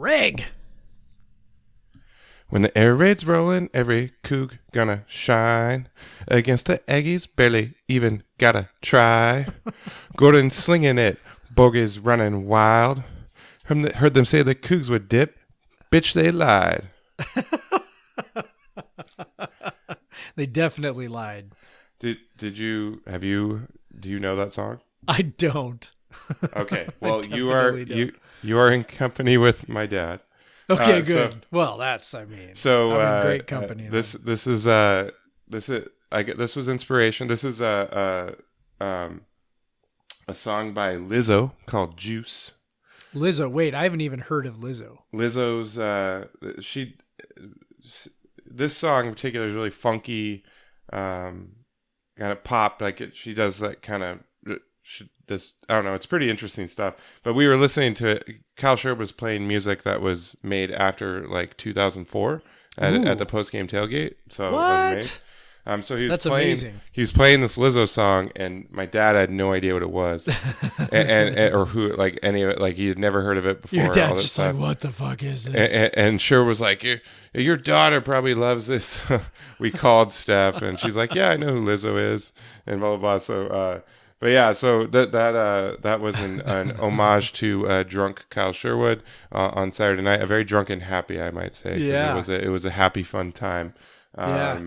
Craig. When the air raid's rolling, every coug gonna shine. Against the Aggies, barely even gotta try. Gordon slinging it, Borghi's running wild. Heard them- Heard them say the Cougs would dip. Bitch, they lied. They definitely lied. Did did you have you do you know that song? I don't. Okay, well you are don't. you you are in company with my dad. Okay, Uh, so- good. well, that's I mean. So uh, great uh, company. this this is uh this is I get this was inspiration. This is a a um a song by Lizzo called Juice. Lizzo. Wait, I haven't even heard of Lizzo. Lizzo's uh she this song in particular is really funky um kind of pop like it, she does that kind of this I don't know it's pretty interesting stuff but we were listening to it Kyle Sherb was playing music that was made after like 2004 at, Ooh. at the post game tailgate so it wasn't made. What? Um, so he was That's playing. amazing. He was playing this Lizzo song, and my dad had no idea what it was, and, and, and- or who like any of it. Like he had never heard of it before. Your all dad's just stuff. like, what the fuck is this? and, and Sher was like, your, your daughter probably loves this. we called Steph, and she's like, yeah, I know who Lizzo is, and blah blah blah. So, uh, but yeah, so that that uh, that was an, an homage to uh, drunk Kyle Sherwood uh, on Saturday night. A very drunk and happy, I might say. Yeah. it was a it was a happy, fun time. Um, Yeah.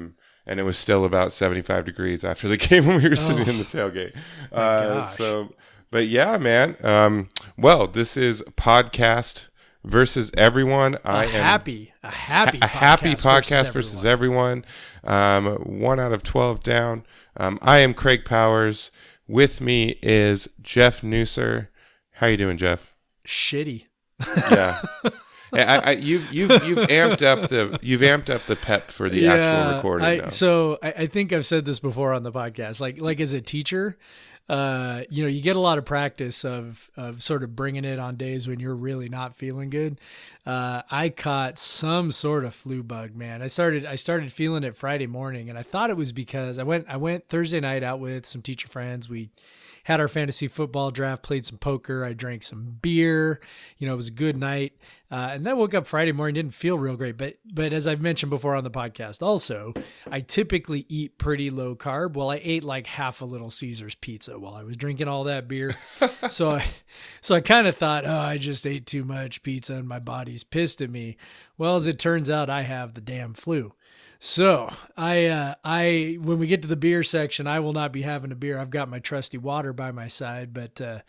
And it was still about 75 degrees after the game when we were sitting Oh. in the tailgate. Uh, so, but yeah, man. Um, well, this is podcast versus everyone. I a am happy, a happy, a happy podcast podcast versus everyone. Um, one out of 12 down. Um, I am Craig Powers. With me is Jeff Nusser. How you doing, Jeff? Shitty. Yeah. I, I, you've you've you've amped up the you've amped up the pep for the actual recording. I, so I, I think I've said this before on the podcast. Like like as a teacher, uh, you know, you get a lot of practice of of sort of bringing it on days when you're really not feeling good. Uh, I caught some sort of flu bug, man. I started I started feeling it Friday morning, and I thought it was because I went I went Thursday night out with some teacher friends. We had our fantasy football draft, played some poker. I drank some beer. You know, it was a good night. Uh, and then woke up Friday morning, didn't feel real great. But but as I've mentioned before on the podcast, also I typically eat pretty low carb. Well, I ate like half a Little Caesars pizza while I was drinking all that beer. so I so I kind of thought, oh, I just ate too much pizza and my body's pissed at me. Well, as it turns out, I have the damn flu. So I, uh, I, when we get to the beer section, I will not be having a beer. I've got my trusty water by my side, but, uh,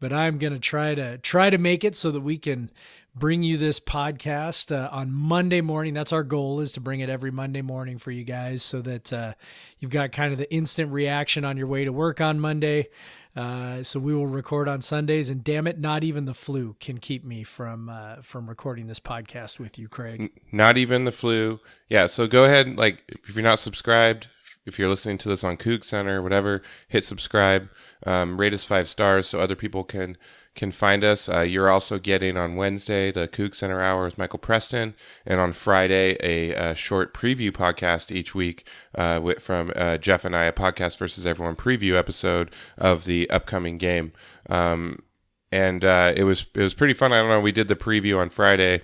but I'm gonna try to try to make it so that we can bring you this podcast uh, on Monday morning. That's our goal is to bring it every Monday morning for you guys, so that uh, you've got kind of the instant reaction on your way to work on Monday. Uh, so we will record on Sundays, and damn it, not even the flu can keep me from uh, from recording this podcast with you, Craig. not even the flu. Yeah, so go ahead, like if you're not subscribed, if you're listening to this on CougCenter, whatever, hit subscribe, um, rate us five stars so other people can can find us. Uh, you're also getting on Wednesday the CougCenter Hour with Michael Preston, and on Friday a, a short preview podcast each week uh, with, from uh, Jeff and I, a podcast versus everyone preview episode of the upcoming game. Um, and uh, it was it was pretty fun. I don't know. We did the preview on Friday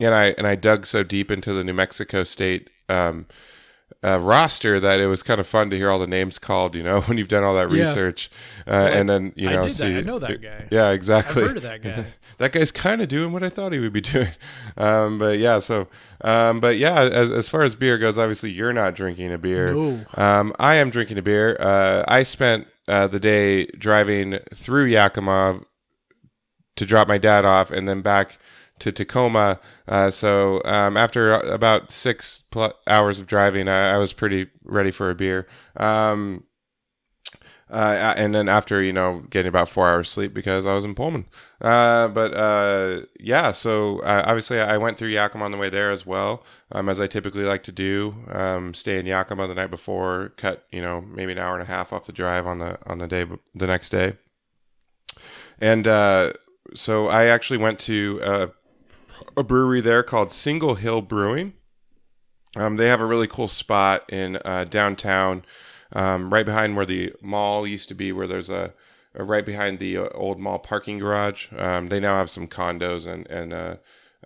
and I and I dug so deep into the New Mexico State um, uh, roster that it was kind of fun to hear all the names called. You know, when you've done all that Yeah. research, uh, and then you I know, did that. see, I know that guy. Yeah, exactly. I've heard of that guy. that guy's kind of doing what I thought he would be doing. Um, but yeah, so um, but yeah, as as far as beer goes, obviously you're not drinking a beer. No. Um, I am drinking a beer. Uh, I spent uh, the day driving through Yakima to drop my dad off and then back to Tacoma. Uh, so um, after about six hours of driving, I, I was pretty ready for a beer. Um, uh, and then after you know getting about four hours sleep because I was in Pullman. Uh, but uh, yeah, so uh, obviously I went through Yakima on the way there as well, um, as I typically like to do. Um, stay in Yakima the night before, cut you know maybe an hour and a half off the drive on the on the day the next day. And uh, so I actually went to uh, a brewery there called Single Hill Brewing. Um, they have a really cool spot in uh, downtown, um, right behind where the mall used to be, where there's a, a right behind the uh, old mall parking garage. Um, they now have some condos and and uh,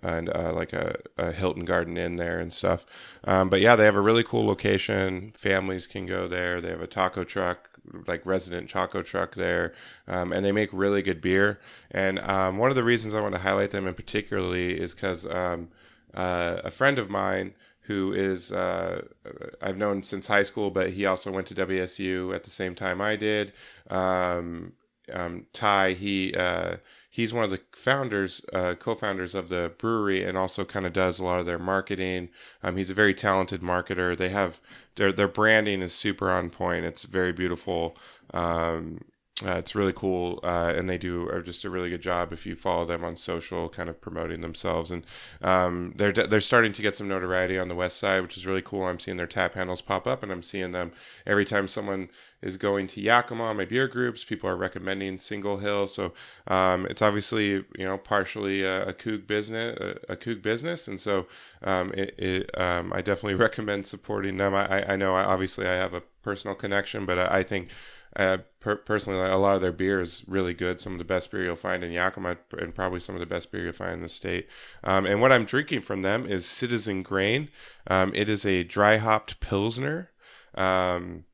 and uh, like a, a, Hilton Garden Inn there and stuff. Um, but yeah, they have a really cool location. Families can go there. They have a taco truck, like resident taco truck there, um, and they make really good beer. And um, one of the reasons I want to highlight them in particularly is because um, uh, a friend of mine who is uh, I've known since high school, but he also went to WSU at the same time I did. Um, um, Ty, he uh, he's one of the founders, uh, co-founders of the brewery, and also kind of does a lot of their marketing. Um, he's a very talented marketer. They have their their branding is super on point. It's very beautiful. Um, uh, it's really cool, uh, and they do are just a really good job if you follow them on social, kind of promoting themselves. And um, they're they're starting to get some notoriety on the west side, which is really cool. I'm seeing their tap handles pop up, and I'm seeing them every time someone is going to Yakima, my beer groups. People are recommending Single Hill, so um, it's obviously you know partially a, a business, a, a business, and so um, it, it um, I definitely recommend supporting them. I, I know I, obviously I have a personal connection, but I, I think uh, per- personally, a lot of their beer is really good. Some of the best beer you'll find in Yakima, and probably some of the best beer you'll find in the state. Um, and what I'm drinking from them is Citizen Grain. Um, it is a dry hopped pilsner. Um,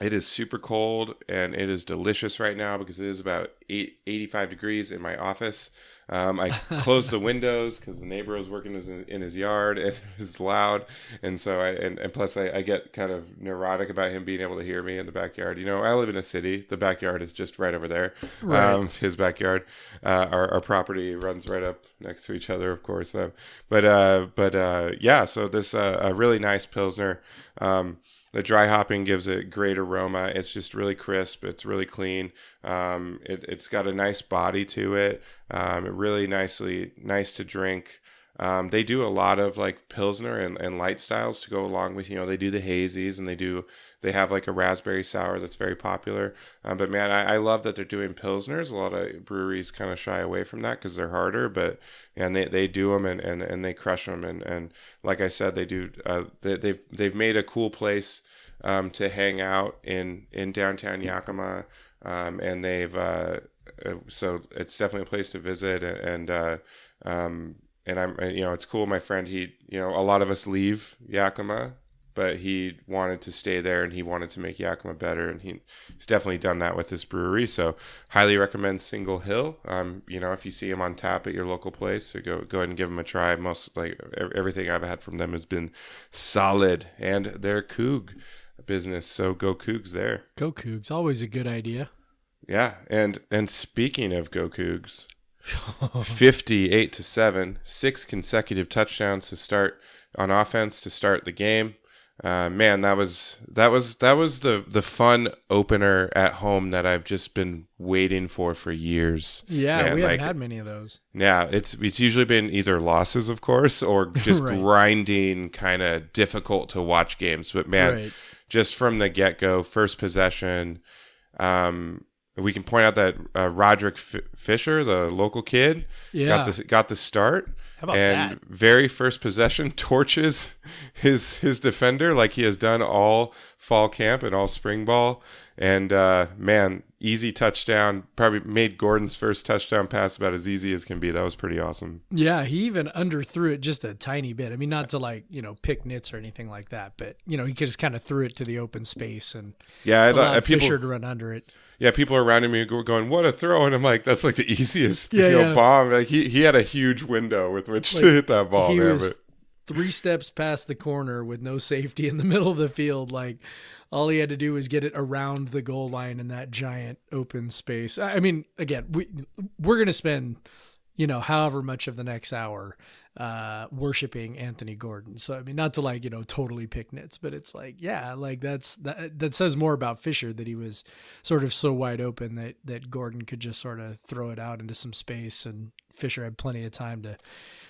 it is super cold and it is delicious right now because it is about eight, 85 degrees in my office. Um, I closed the windows because the neighbor was working in his yard and it was loud. And so I, and, and plus I, I, get kind of neurotic about him being able to hear me in the backyard. You know, I live in a city. The backyard is just right over there. Right. Um, his backyard, uh, our, our property runs right up next to each other, of course. Um, but, uh, but, uh, yeah, so this, uh, a really nice Pilsner, um, the dry hopping gives it great aroma. It's just really crisp. It's really clean. Um, it, has got a nice body to it. Um, it really nicely nice to drink. Um, they do a lot of like pilsner and, and light styles to go along with you know they do the hazies and they do they have like a raspberry sour that's very popular. Um, but man, I, I, love that they're doing pilsners. A lot of breweries kind of shy away from that because they're harder, but and they, they do them and, and, and they crush them. And, and like I said, they do. Uh, they, they've they've made a cool place um, to hang out in in downtown Yakima, um, and they've uh, uh, so it's definitely a place to visit, and uh, um, and I'm you know it's cool. My friend, he you know a lot of us leave Yakima, but he wanted to stay there and he wanted to make Yakima better, and he, he's definitely done that with his brewery. So highly recommend Single Hill. Um, you know if you see him on tap at your local place, so go go ahead and give him a try. Most like everything I've had from them has been solid, and they're Coug business. So go Cougs there. Go Cougs, always a good idea. Yeah, and and speaking of go Cougs, fifty-eight to seven, six consecutive touchdowns to start on offense to start the game. Uh, man, that was that was that was the the fun opener at home that I've just been waiting for for years. Yeah, man, we haven't had many of those. Yeah, it's it's usually been either losses, of course, or just right. grinding, kind of difficult to watch games. But man, right just from the get go, first possession. Um, we can point out that uh, Rodrick F- Fisher, the local kid, yeah. got the got the start. and that? very first possession torches his his defender like he has done all fall camp and all spring ball. And uh, man, easy touchdown. Probably made Gordon's first touchdown pass about as easy as can be. That was pretty awesome. Yeah, he even underthrew it just a tiny bit. I mean, not to like you know pick nits or anything like that, but you know he just kind of threw it to the open space and yeah, I allowed people, Fisher to run under it. Yeah, people around me were going, "What a throw!" And I'm like, "That's like the easiest yeah, you know, yeah. bomb." Like he he had a huge window with which like, to hit that ball. He man, was but... three steps past the corner with no safety in the middle of the field, like all he had to do was get it around the goal line in that giant open space. I mean, again, we we're gonna spend, you know, however much of the next hour uh worshiping Anthony Gordon. So I mean not to like, you know, totally pick nits, but it's like, yeah, like that's that that says more about Fisher that he was sort of so wide open that that Gordon could just sort of throw it out into some space and Fisher had plenty of time to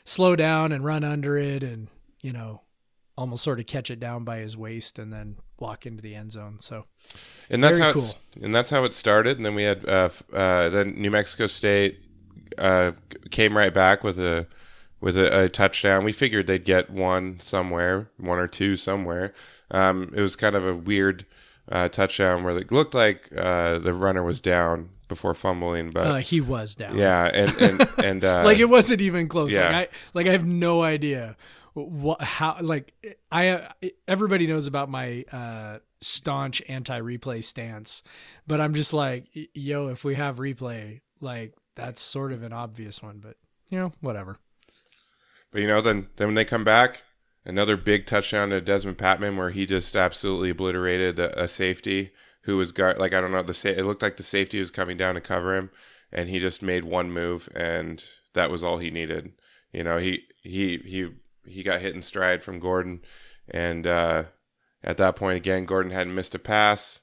slow down and run under it and, you know, almost sort of catch it down by his waist and then walk into the end zone. So, and that's how cool. and that's how it started. And then we had uh, uh, then New Mexico State uh, came right back with a with a, a, touchdown. We figured they'd get one somewhere, one or two somewhere. Um, it was kind of a weird uh, touchdown where it looked like uh, the runner was down before fumbling, but Uh, he was down. yeah, and and and uh, like it wasn't even close. yeah. Like I like I have no idea what how like I everybody knows about my uh staunch anti-replay stance, but I'm just like yo, if we have replay, like that's sort of an obvious one, but you know, whatever. But you know, then then when they come back, another big touchdown to Dezmon Patmon where he just absolutely obliterated a, a safety who was guard like I don't know the sa- it looked like the safety was coming down to cover him, and he just made one move and that was all he needed. You know, he he he he got hit in stride from Gordon, and uh, at that point again, Gordon hadn't missed a pass.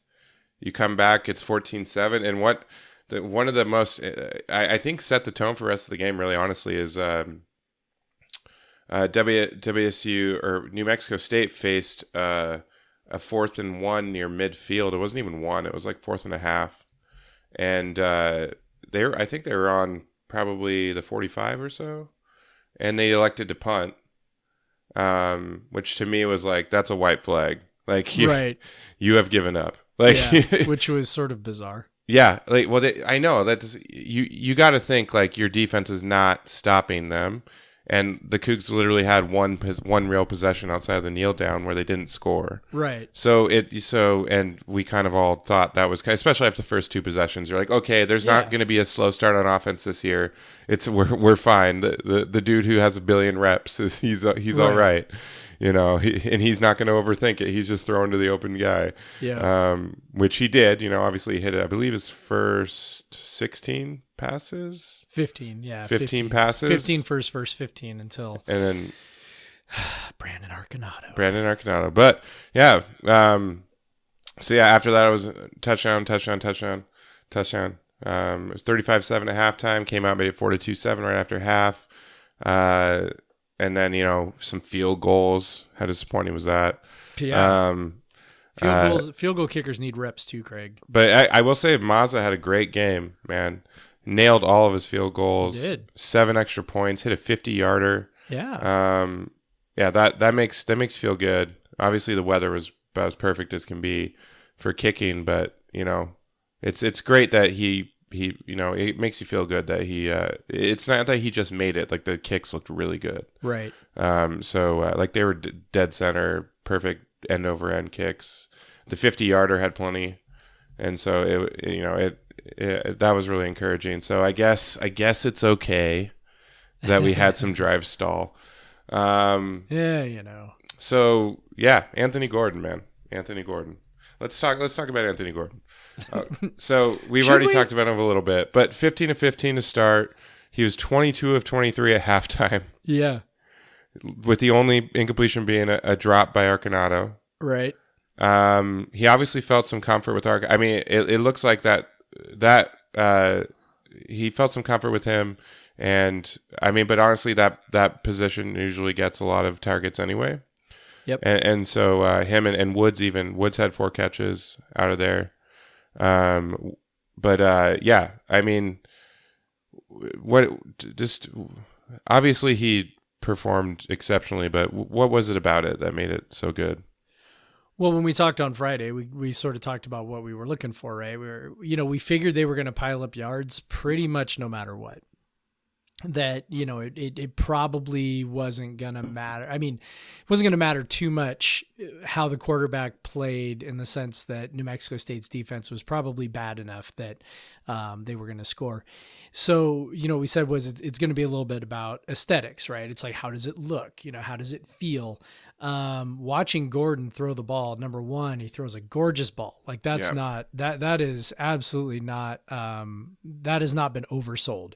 You come back, it's 14-7, and what the, one of the most uh, I, I think set the tone for the rest of the game. Really, honestly, is. Um, uh, w, WSU or New Mexico State faced uh, a fourth and one near midfield. It wasn't even one; it was like fourth and a half, and uh, they were. I think they were on probably the forty-five or so, and they elected to punt, um, which to me was like that's a white flag. Like you, right. you have given up. Like yeah, which was sort of bizarre. yeah, like well, they, I know that you you got to think like your defense is not stopping them, and the Cougs literally had one one real possession outside of the kneel down where they didn't score. Right. So it so and we kind of all thought that was especially after the first two possessions. You're like, okay, there's Yeah. not going to be a slow start on offense this year. It's we're we're fine. The the, the dude who has a billion reps is he's he's all Right. You know, he, and he's not going to overthink it. He's just throwing to the open guy Yeah. um, which he did. You know, obviously he hit, I believe, his first 16 passes, 15. Yeah. 15 passes. 15 first, first 15 until and then Brandon Arconado. Brandon Arconado. But yeah, um, so yeah, after that it was touchdown, touchdown, touchdown, touchdown. Um, it was 35-7 at halftime. Came out made it 42-7 right after half. Uh, and then you know some field goals. How disappointing was that? Yeah. Um, field uh, goals. Field goal kickers need reps too, Craig. But I, I will say Mazza had a great game, man. Nailed all of his field goals. He did. Seven extra points, hit a 50 yarder. Yeah. Um, yeah, that, that makes that makes feel good. Obviously the weather was about as perfect as can be for kicking, but you know, it's it's great that he he you know, it makes you feel good that he uh it's not that he just made it, like the kicks looked really good. right. Um, so uh, like they were d- dead center, perfect end over end kicks. The 50 yarder had plenty, and so it you know it, it that was really encouraging. So I guess I guess it's okay that we had some drive stall. Um, Yeah, you know. so yeah, Anthony Gordon, man, Anthony Gordon. Let's talk. Let's talk about Anthony Gordon. Uh, so we've already we? talked about him a little bit, but 15 to 15 to start. He was 22 of 23 at halftime Yeah. with the only incompletion being a, a drop by Arconado. Right. Um, he obviously felt some comfort with Arc. I mean, it, it looks like that that uh, he felt some comfort with him, and I mean, but honestly, that that position usually gets a lot of targets anyway. Yep. And, and so uh, him and, and Woods even Woods had four catches out of there. Um, but uh, yeah, I mean, what just obviously he performed exceptionally, but what was it about it that made it so good? Well, when we talked on Friday, we, we sort of talked about what we were looking for, right? We were, you know, we figured they were going to pile up yards pretty much no matter what. That, you know, it, it, it probably wasn't to matter. I mean, it wasn't to matter too much uh, how the quarterback played in the sense that New Mexico State's defense was probably bad enough that um, they were to score. So, you know, we said was it's, it's to be a little bit about aesthetics, right? It's like, how does it look? You know, how does it feel? Um, watching Gordon throw the ball, number one, he throws a gorgeous ball. Like that's Yeah. not that that is absolutely not um, that has not been oversold.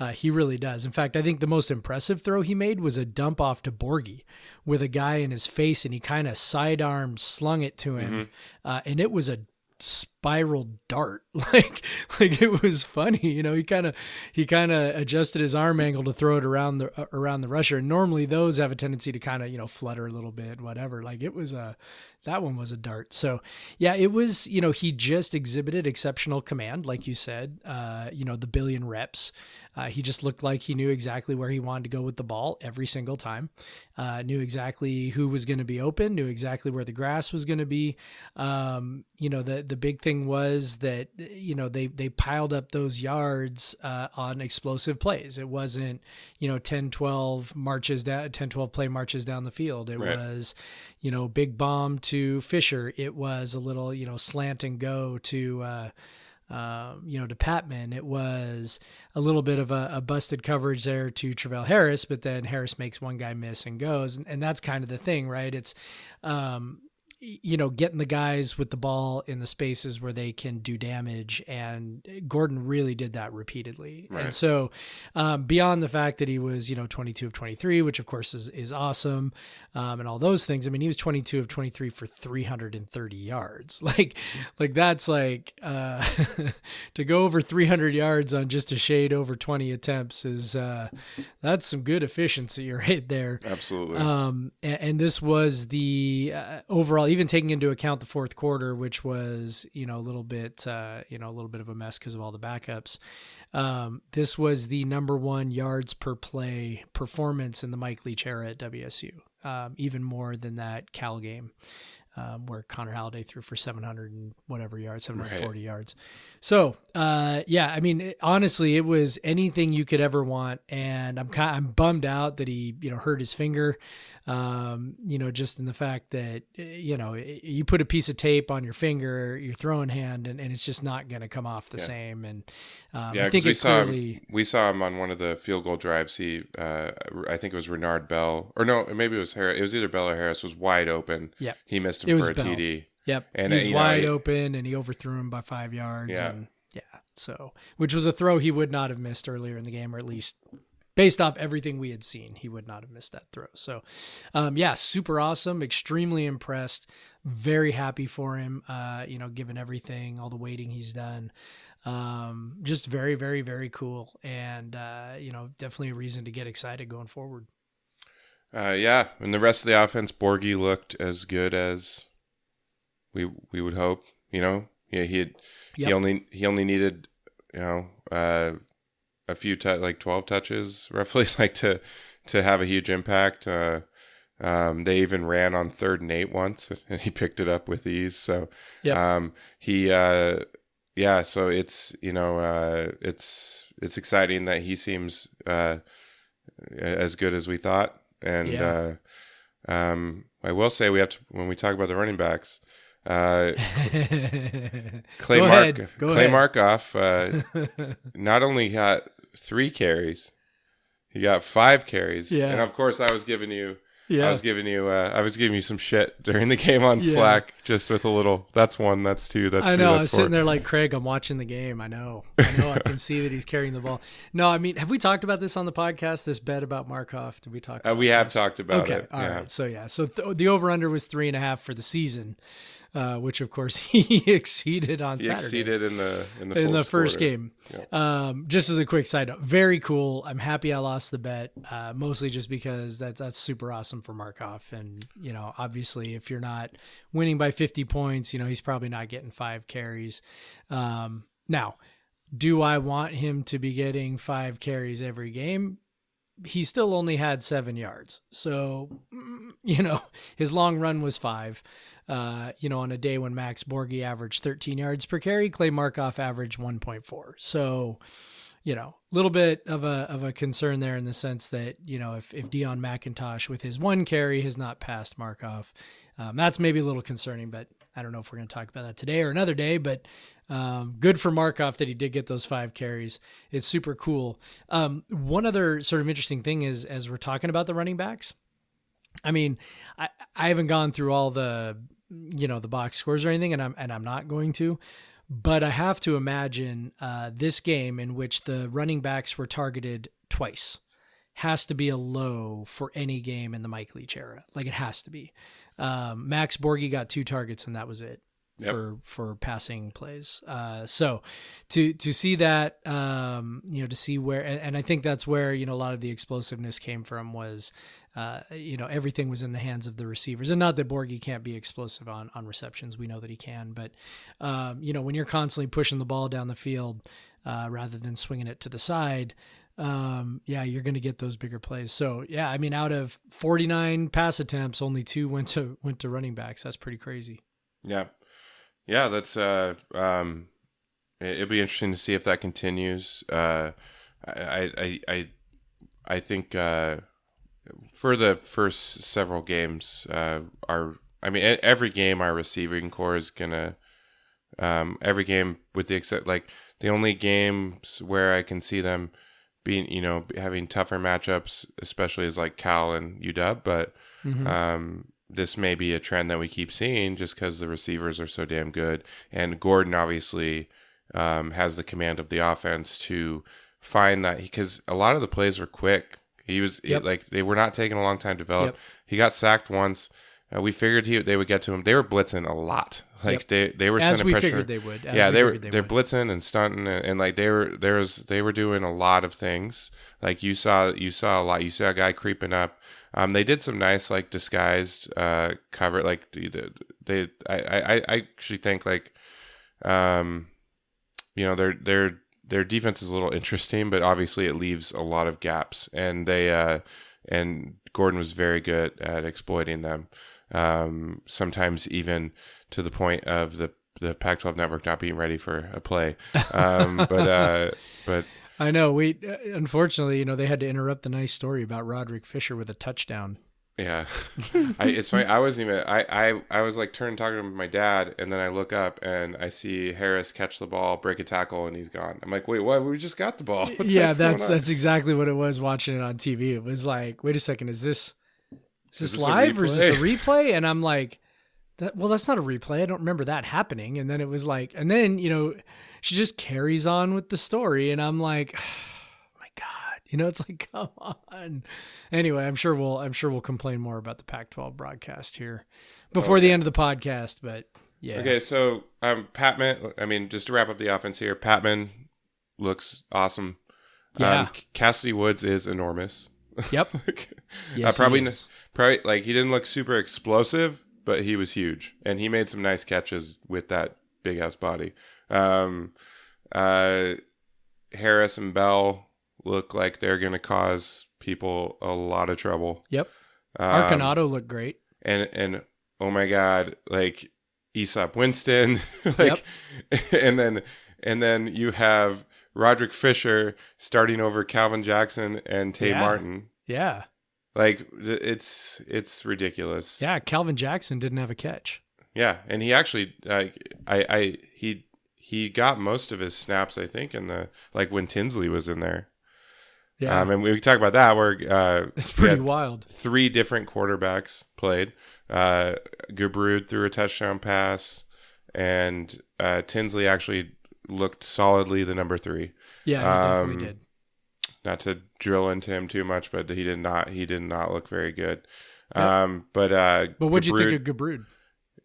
Uh, he really does. In fact, I think the most impressive throw he made was a dump off to Borghi with a guy in his face, and he kind of sidearm slung it to him, uh, and it was a spiral dart. Like like it was funny you know he kind of he kind of adjusted his arm angle to throw it around the uh, around the rusher. And normally those have a tendency to kind of you know flutter a little bit whatever. Like it was a that one was a dart. So yeah it was you know he just exhibited exceptional command like you said uh you know the billion reps Uh, he just looked like he knew exactly where he wanted to go with the ball every single time. Uh, knew exactly who was going to be open. Knew exactly where the grass was going to be. Um, you know, the the big thing was that you know they they piled up those yards uh, on explosive plays. It wasn't you know 10, 12 marches down, 10, 12 play marches down the field. It Right. was you know big bomb to Fisher. It was a little you know slant and go to. Uh, um, you know, to Patmon, it was a little bit of a, a busted coverage there to Travell Harris, but then Harris makes one guy miss and goes, and, and that's kind of the thing, right? It's, um, you know, getting the guys with the ball in the spaces where they can do damage, and Gordon really did that repeatedly. Right. And so, um, beyond the fact that he was, you know, 22 of 23, which of course is is awesome, um, and all those things. I mean, he was 22 of 23 for 330 yards. Like, like that's like uh, to go over 300 yards on just a shade over 20 attempts is uh, that's some good efficiency right there. Absolutely. Um, and, and this was the uh, overall, even taking into account the fourth quarter, which was you know a little bit uh, you know a little bit of a mess because of all the backups. Um, this was the number one yards per play performance in the Mike Leach era at WSU, um, even more than that Cal game. Um, where Connor Halliday threw for 700 and whatever yards, 740 yards. So, uh, yeah, I mean, it- honestly, it was anything you could ever want, and I'm kind, I'm bummed out that he, you know, hurt his finger. Um, you know, just in the fact that uh, you know you put a piece of tape on your finger, your throwing hand, and, and it's just not going to come off the Yeah. same. And um, yeah, I think because we it saw clearly, him. We saw him on one of the field goal drives. He, uh, I think it was Renard Bell, or no, maybe it was Harris. It was either Bell or Harris. Was wide open. Yeah. he missed him was for a Bell. TD. Yep, And, he uh, was know, wide I- open, and he overthrew him by five yards. Yeah. and yeah. So, which was a throw he would not have missed earlier in the game, or at least based off everything we had seen, he would not have missed that throw. So, um, yeah, super awesome. Extremely impressed. Very happy for him. Uh, you know, given everything, all the waiting he's done. Um, just very, very, very cool, and uh, you know, definitely a reason to get excited going forward. Uh, yeah, and the rest of the offense, Borghi looked as good as we we would hope. You know, yeah, he had, Yep. he only he only needed you know uh, a few tou like twelve touches roughly, like to to have a huge impact. Uh, um, they even ran on third and eight once, and he picked it up with ease. So Yep. um, he uh, yeah, so it's you know uh, it's it's exciting that he seems uh, as good as we thought. And Yeah. uh, um, I will say we have to when we talk about the running backs. Uh, Clay Go Mark, Clay ahead. Markoff, uh, not only got three carries, he got five carries. Yeah. And of course, I was giving you, yeah, I was giving you, uh, I was giving you some shit during the game on Yeah. Slack, just with a little. That's one. That's two. That's I know. I That's was four. sitting there like Craig. I'm watching the game. I know. I know. I can see that he's carrying the ball. No, I mean, have we talked about this on the podcast? This bet about Markoff? Did we talk? Uh, we have this? talked about okay. it. all right. yeah. So yeah. So th- the over under was three and a half for the season, uh, which of course he exceeded on He Saturday exceeded in the in the in the first quarter. game. Um, just as a quick side note, very cool. I'm happy I lost the bet, uh, mostly just because that's that's super awesome for Markoff. And you know, obviously, if you're not winning by 50 points, you know he's probably not getting five carries. Um, now, do I want him to be getting five carries every game? He still only had seven yards, so mm, you know his long run was five. Uh, you know, on a day when Max Borghi averaged 13 yards per carry, Clay Markoff averaged 1.4. So, you know, a little bit of a of a concern there in the sense that you know if if Deon McIntosh with his one carry has not passed Markoff, um, that's maybe a little concerning. But I don't know if we're going to talk about that today or another day. But um, good for Markoff that he did get those five carries. It's super cool. Um, one other sort of interesting thing is as we're talking about the running backs. I mean, I, I haven't gone through all the you know the box scores or anything, and I'm and I'm not going to. But I have to imagine uh, this game in which the running backs were targeted twice has to be a low for any game in the Mike Leach era. Like it has to be. Um, Max Borghi got two targets and that was it Yep. for for passing plays. Uh, so to to see that, um, you know, to see where, and, and I think that's where you know a lot of the explosiveness came from was, uh, you know, everything was in the hands of the receivers, and not that Borghi can't be explosive on on receptions. We know that he can, but um, you know, when you're constantly pushing the ball down the field uh, rather than swinging it to the side. um, yeah, you're going to get those bigger plays. So yeah, I mean, out of 49 pass attempts, only two went to went to running backs. That's pretty crazy. Yeah, yeah, that's uh, um, it, will be interesting to see if that continues. Uh, I, I, I, I think uh, for the first several games, uh, our, I mean, every game our receiving core is gonna, um, every game with the except like the only games where I can see them being, you know, having tougher matchups, especially is like Cal and UW, but mm-hmm. um, this may be a trend that we keep seeing just because the receivers are so damn good. And Gordon obviously um, has the command of the offense to find that because a lot of the plays were quick. He was yep. he, like they were not taking a long time to develop. Yep. He got sacked once. Uh, we figured he they would get to him. They were blitzing a lot. Like yep. they they were as sending we pressure. figured they would. As yeah, they were they they're would. blitzing and stunting and, and, like they were there was they were doing a lot of things. Like you saw you saw a lot. You saw a guy creeping up. Um, they did some nice like disguised uh cover. Like they, they I, I I actually think like um you know their their their defense is a little interesting, but obviously it leaves a lot of gaps, and they uh, and Gordon was very good at exploiting them. Um, sometimes even to the point of the the Pac-12 network not being ready for a play. Um, but uh, but I know we uh, unfortunately you know they had to interrupt the nice story about Rodrick Fisher with a touchdown. Yeah, I, it's funny. I wasn't even. I, I I was like turning talking to my dad, and then I look up and I see Harris catch the ball, break a tackle, and he's gone. I'm like, wait, what? We just got the ball. What yeah, that's that's exactly what it was. Watching it on TV, it was like, wait a second, is this is this, is this live or is this a replay? And I'm like, that well, that's not a replay. I don't remember that happening. And then it was like, and then you know, she just carries on with the story, and I'm like. You know, it's like, come on. Anyway, I'm sure we'll I'm sure we'll complain more about the Pac-12 broadcast here before okay. the end of the podcast. But yeah. Okay, so um, Patmon. I mean, just to wrap up the offense here, Patmon looks awesome. Yeah. Um, Kassidy Woods is enormous. Yep. yes, uh, probably, probably like he didn't look super explosive, but he was huge, and he made some nice catches with that big ass body. Um, uh, Harris and Bell look like they're going to cause people a lot of trouble. Yep. Um, Arconado looked great. And and oh my god, like Easop Winston, like, yep. and then and then you have Rodrick Fisher starting over Calvin Jackson and Tay yeah. Martin. Yeah. Like it's it's ridiculous. Yeah, Calvin Jackson didn't have a catch. Yeah, and he actually, uh, I, I, he, he got most of his snaps, I think, in the like when Tinsley was in there. Yeah, um, and we can talk about that. Where uh, it's pretty wild. Three different quarterbacks played. Uh, Gubrud threw a touchdown pass, and uh, Tinsley actually looked solidly the number three. Yeah, he um, definitely did. Not to drill into him too much, but he did not. He did not look very good. Um, but uh, but what do you think of Gubrud?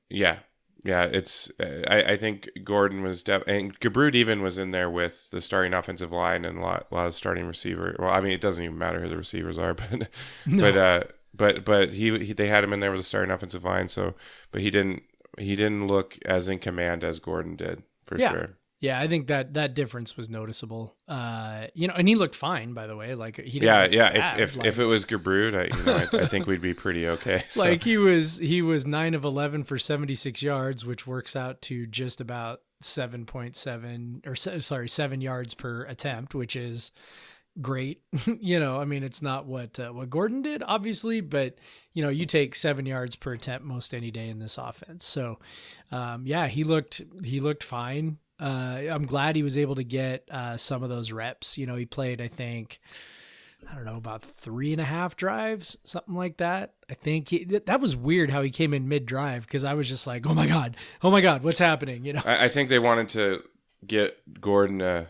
Yeah, yeah, it's. I, I think Gordon was def- and Gubrud even was in there with the starting offensive line and a lot, a lot of starting receiver. Well, I mean, it doesn't even matter who the receivers are, but no. but uh, but but he, he they had him in there with the starting offensive line. So, but he didn't he didn't look as in command as Gordon did for yeah. sure. Yeah, I think that that difference was noticeable. Uh, you know, and he looked fine, by the way. Like he yeah, yeah. Bad. If if, like, if it was Gubrud, I you know I, I, think we'd be pretty okay. So. Like he was he was nine of eleven for seventy six yards, which works out to just about seven point seven or sorry seven yards per attempt, which is great. you know, I mean, it's not what uh, what Gordon did, obviously, but you know, you take seven yards per attempt most any day in this offense. So, um, yeah, he looked he looked fine uh, I'm glad he was able to get uh, some of those reps. You know, he played, I think, I don't know, about three and a half drives, something like that. I think he, that was weird how he came in mid drive because I was just like, oh my god, oh my god, what's happening? You know, I, I think they wanted to get Gordon a,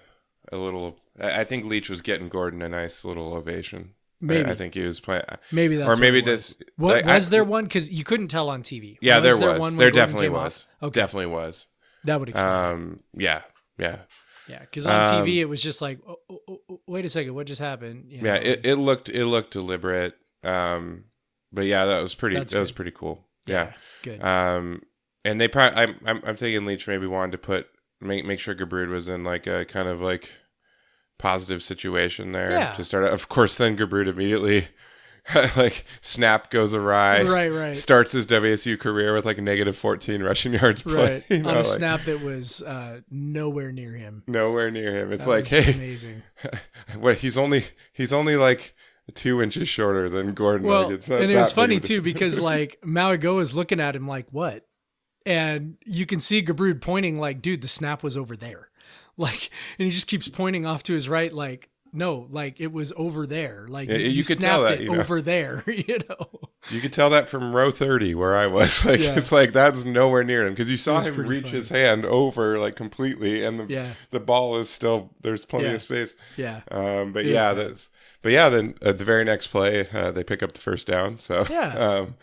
a little. I think Leach was getting Gordon a nice little ovation. Maybe I, I think he was playing. Maybe that's or maybe this. What like, was I, there one? Because you couldn't tell on TV. Yeah, was there was. There, there definitely was. Okay. Definitely was. That would explain. Um, yeah, yeah, yeah. Because on um, TV, it was just like, oh, oh, oh, wait a second, what just happened? You know? Yeah, it, it looked it looked deliberate. Um, but yeah, that was pretty. That's that good. was pretty cool. Yeah, yeah, good. Um, and they probably, I'm, I'm, I'm thinking Leach maybe wanted to put make make sure Gubrud was in like a kind of like positive situation there Yeah. to start. Of course, then Gubrud immediately like snap goes awry. Right, right. Starts his WSU career with like negative 14 rushing yards play. Right. you On a like, snap that was uh, nowhere near him. Nowhere near him. It's That like, hey, amazing. what? He's only he's only like two inches shorter than Gordon. Well, like, and it was funny too because like Mauigoa is looking at him like, "What?" And you can see Gubrud pointing like, "Dude, the snap was over there." Like, and he just keeps pointing off to his right, like, "No, like it was over there. Like you, you could tell snapped that, it you know. over there." You know. You could tell that from row 30 where I was. Like, Yeah. it's like that's nowhere near him because you saw him reach funny. his hand over like completely, and the Yeah. the ball is still there's plenty Yeah. of space. Yeah. Um, but It yeah, that's but yeah. Then at the very next play, uh, they pick up the first down. So Yeah. um,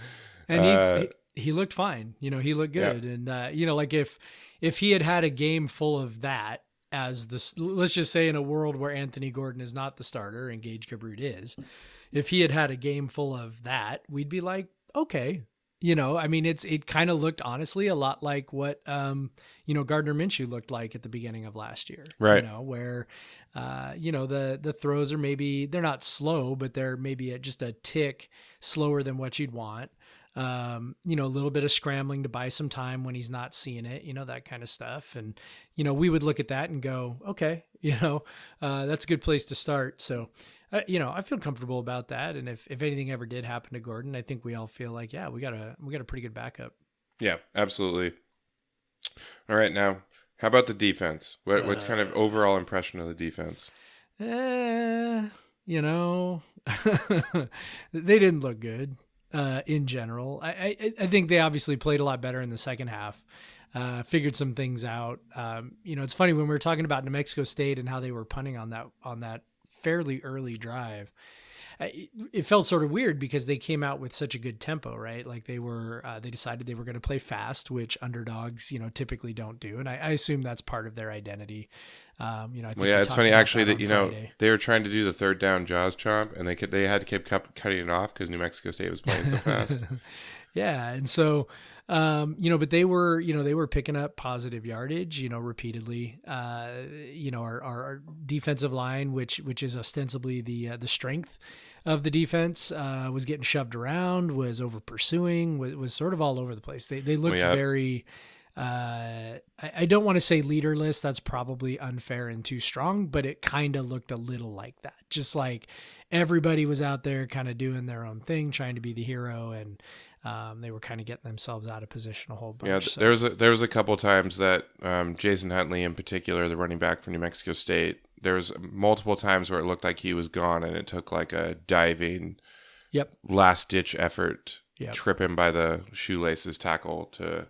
and he, Uh, he he looked fine. You know, he looked good, and uh, you know, like if if he had had a game full of that as this, let's just say in a world where Anthony Gordon is not the starter and Gage Gubrud is, if he had had a game full of that, we'd be like, okay. You know, I mean, it's it kind of looked honestly a lot like what um, you know Gardner Minshew looked like at the beginning of last year, Right. You know, where uh, you know the the throws are maybe they're not slow, but they're maybe at just a tick slower than what you'd want um, you know, a little bit of scrambling to buy some time when he's not seeing it, you know, that kind of stuff. And, you know, we would look at that and go, okay, you know, uh, that's a good place to start. So, uh, you know, I feel comfortable about that. And if, if anything ever did happen to Gordon, I think we all feel like, yeah, we got a, we got a pretty good backup. yeah, absolutely. All right, now how about the defense? What, what's kind of overall impression of the defense? Eh, you know, they didn't look good uh, in general. I, I I think they obviously played a lot better in the second half. Uh, figured some things out. Um, you know, it's funny when we were talking about New Mexico State and how they were punting on that on that fairly early drive. It, it felt sort of weird because they came out with such a good tempo, right? Like they were, uh, they decided they were going to play fast, which underdogs, you know, typically don't do, and I, I assume that's part of their identity. Um, you know, I think Well, yeah, it's funny actually that on you know they were trying to do the third down jaws chomp, and they could they had to keep cut, cutting it off because New Mexico State was playing so fast. yeah, and so um, you know, but they were, you know, they were picking up positive yardage, you know, repeatedly. Uh, you know, our, our, our defensive line, which which is ostensibly the uh, the strength of the defense, uh, was getting shoved around, was over pursuing, was, was sort of all over the place. They they looked yeah. very. Uh, I, I don't want to say leaderless. That's probably unfair and too strong, but it kind of looked a little like that. Just like everybody was out there kind of doing their own thing, trying to be the hero, and um, they were kind of getting themselves out of position a whole bunch. Yeah, so- there was a, there was a couple times that um, Jason Huntley, in particular, the running back from New Mexico State, there was multiple times where it looked like he was gone, and it took like a diving, Yep. last ditch effort, Yep. trip him by the shoelaces tackle to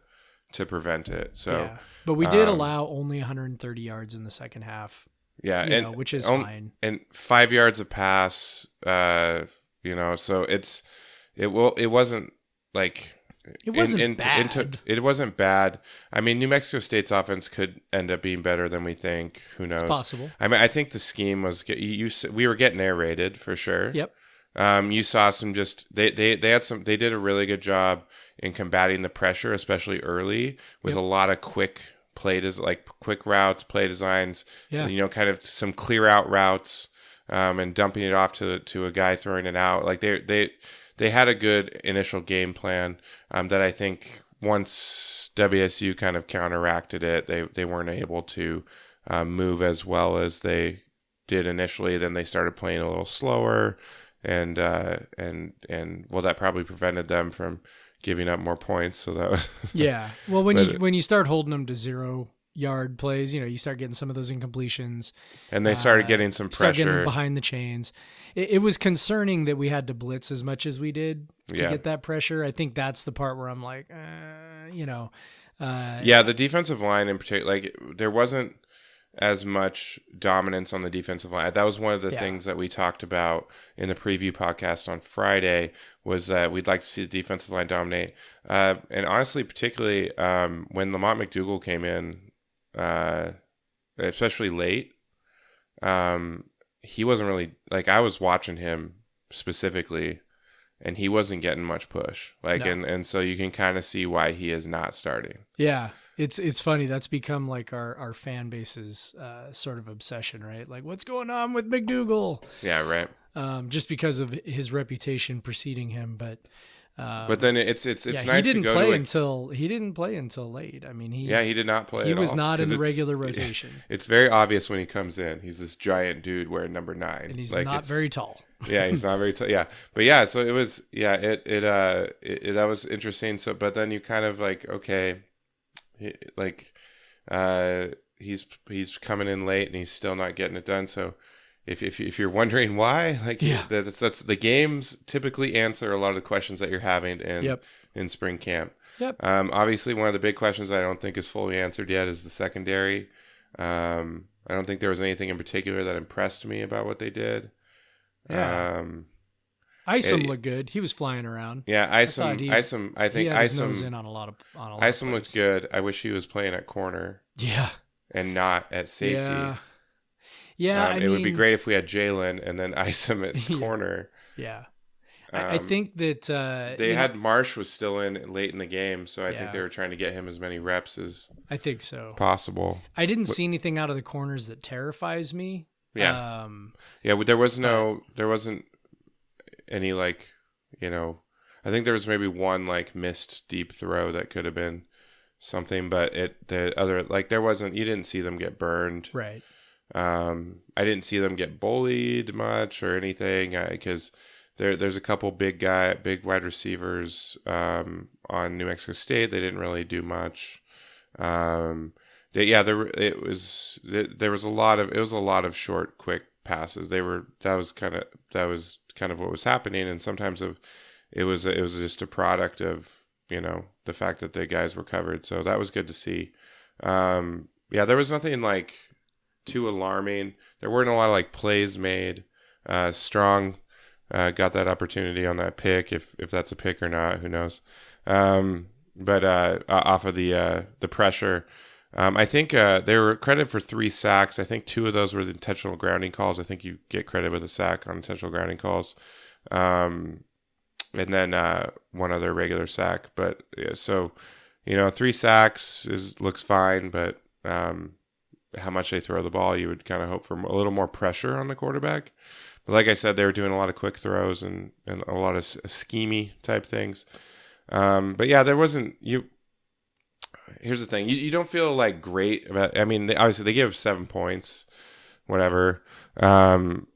to prevent it. So yeah. But we did um, allow only 130 yards in the second half, yeah, you and know, which is on- fine. and five yards of pass, uh, you know, so it's it will it wasn't like It wasn't in- bad. into- it wasn't bad. I mean, New Mexico State's offense could end up being better than we think. Who knows? It's possible. I mean, I think the scheme was you. you we were getting air raided for sure. Yep. Um, you saw some just they they they had some they did a really good job in combating the pressure, especially early, with Yep. a lot of quick play des- like quick routes, play designs. Yeah. You know, kind of some clear out routes, um, and dumping it off to to a guy throwing it out. Like they they they had a good initial game plan um, that I think once WSU kind of counteracted it, they they weren't able to um, move as well as they did initially. Then they started playing a little slower, and uh, and and well, that probably prevented them from giving up more points. So that was Yeah. Well, when you when you start holding them to zero yard plays, you know, you start getting some of those incompletions. and they started Uh, getting some Start getting pressure. behind the chains. It, it was concerning that we had to blitz as much as we did to Yeah. get that pressure. I think that's the part where I'm like, uh, you know, uh, Yeah, the defensive line in particular, like there wasn't as much dominance on the defensive line. That was one of the Yeah. things that we talked about in the preview podcast on Friday. Was that we'd like to see the defensive line dominate, uh, and honestly, particularly um, when Lamonte McDougle came in, uh, especially late, um, he wasn't really like I was watching him specifically. And he wasn't getting much push, like, No. and, and so you can kind of see why he is not starting. yeah. It's it's funny. That's become like our our fan base's uh, sort of obsession, right? Like, what's going on with McDougle? Yeah, right. Um, just because of his reputation preceding him, but. Um, But then it's it's it's yeah, nice he didn't to go play until he didn't play until late. I mean, he yeah he did not play. he was all, not in the regular rotation, It's very obvious when he comes in. He's this giant dude wearing number nine, and he's Like, not very tall. yeah, he's not very. tall. yeah, but yeah, so it was. Yeah, it it uh it, it- that was interesting. So, but then you kind of like okay, he, like uh he's he's coming in late and he's still not getting it done. So. If, if, if you're wondering why, like Yeah. that's, that's the games typically answer a lot of the questions that you're having in Yep. in spring camp. Yep. Um, obviously, one of the big questions I don't think is fully answered yet is the secondary. Um, I don't think there was anything in particular that impressed me about what they did. Yeah. Um, Isom it- looked good. He was flying around. yeah, Isom. thought he- Isom. I think his nose in on a lot of on a lot. Isom of looked good. I wish he was playing at corner Yeah. and not at safety. Yeah. Yeah. Um, it would be great if we had Jalen and then Isom at Yeah. corner. Yeah. I, I Um, think that uh, they you know, had Marsh was still in late in the game, so I Yeah. think they were trying to get him as many reps as I think so. possible. I didn't see anything out of the corners that terrifies me. Yeah. Um, Yeah, but there was no, there wasn't any like, you know, I think there was maybe one like missed deep throw that could have been something, but it the other like there wasn't. You didn't see them get burned. right. Um, I didn't see them get bullied much or anything because there there's a couple big guy, big wide receivers um, on New Mexico State. They didn't really do much. Um, they, yeah, there it was. There was a lot of it was a lot of short, quick passes. They were that was kind of that was kind of what was happening, and sometimes of it was it was just a product of you know the fact that the guys were covered. So that was good to see. Um, yeah, there was nothing like too alarming. There weren't a lot of like plays made. Uh, Strong uh, got that opportunity on that pick. If if that's a pick or not, who knows? Um, but uh, off of the uh, the pressure, um, I think uh, they were credited for three sacks. I think two of those were the intentional grounding calls. I think you get credit with a sack on intentional grounding calls, um, and then uh, one other regular sack. But yeah, so you know, three sacks is looks fine, but um, how much they throw the ball, you would kind of hope for a little more pressure on the quarterback. But like I said, they were doing a lot of quick throws and, and a lot of s- schemy type things. Um, but yeah, there wasn't you. Here's the thing: you, you don't feel like great about. I mean, they, obviously they gave seven points, whatever. Um,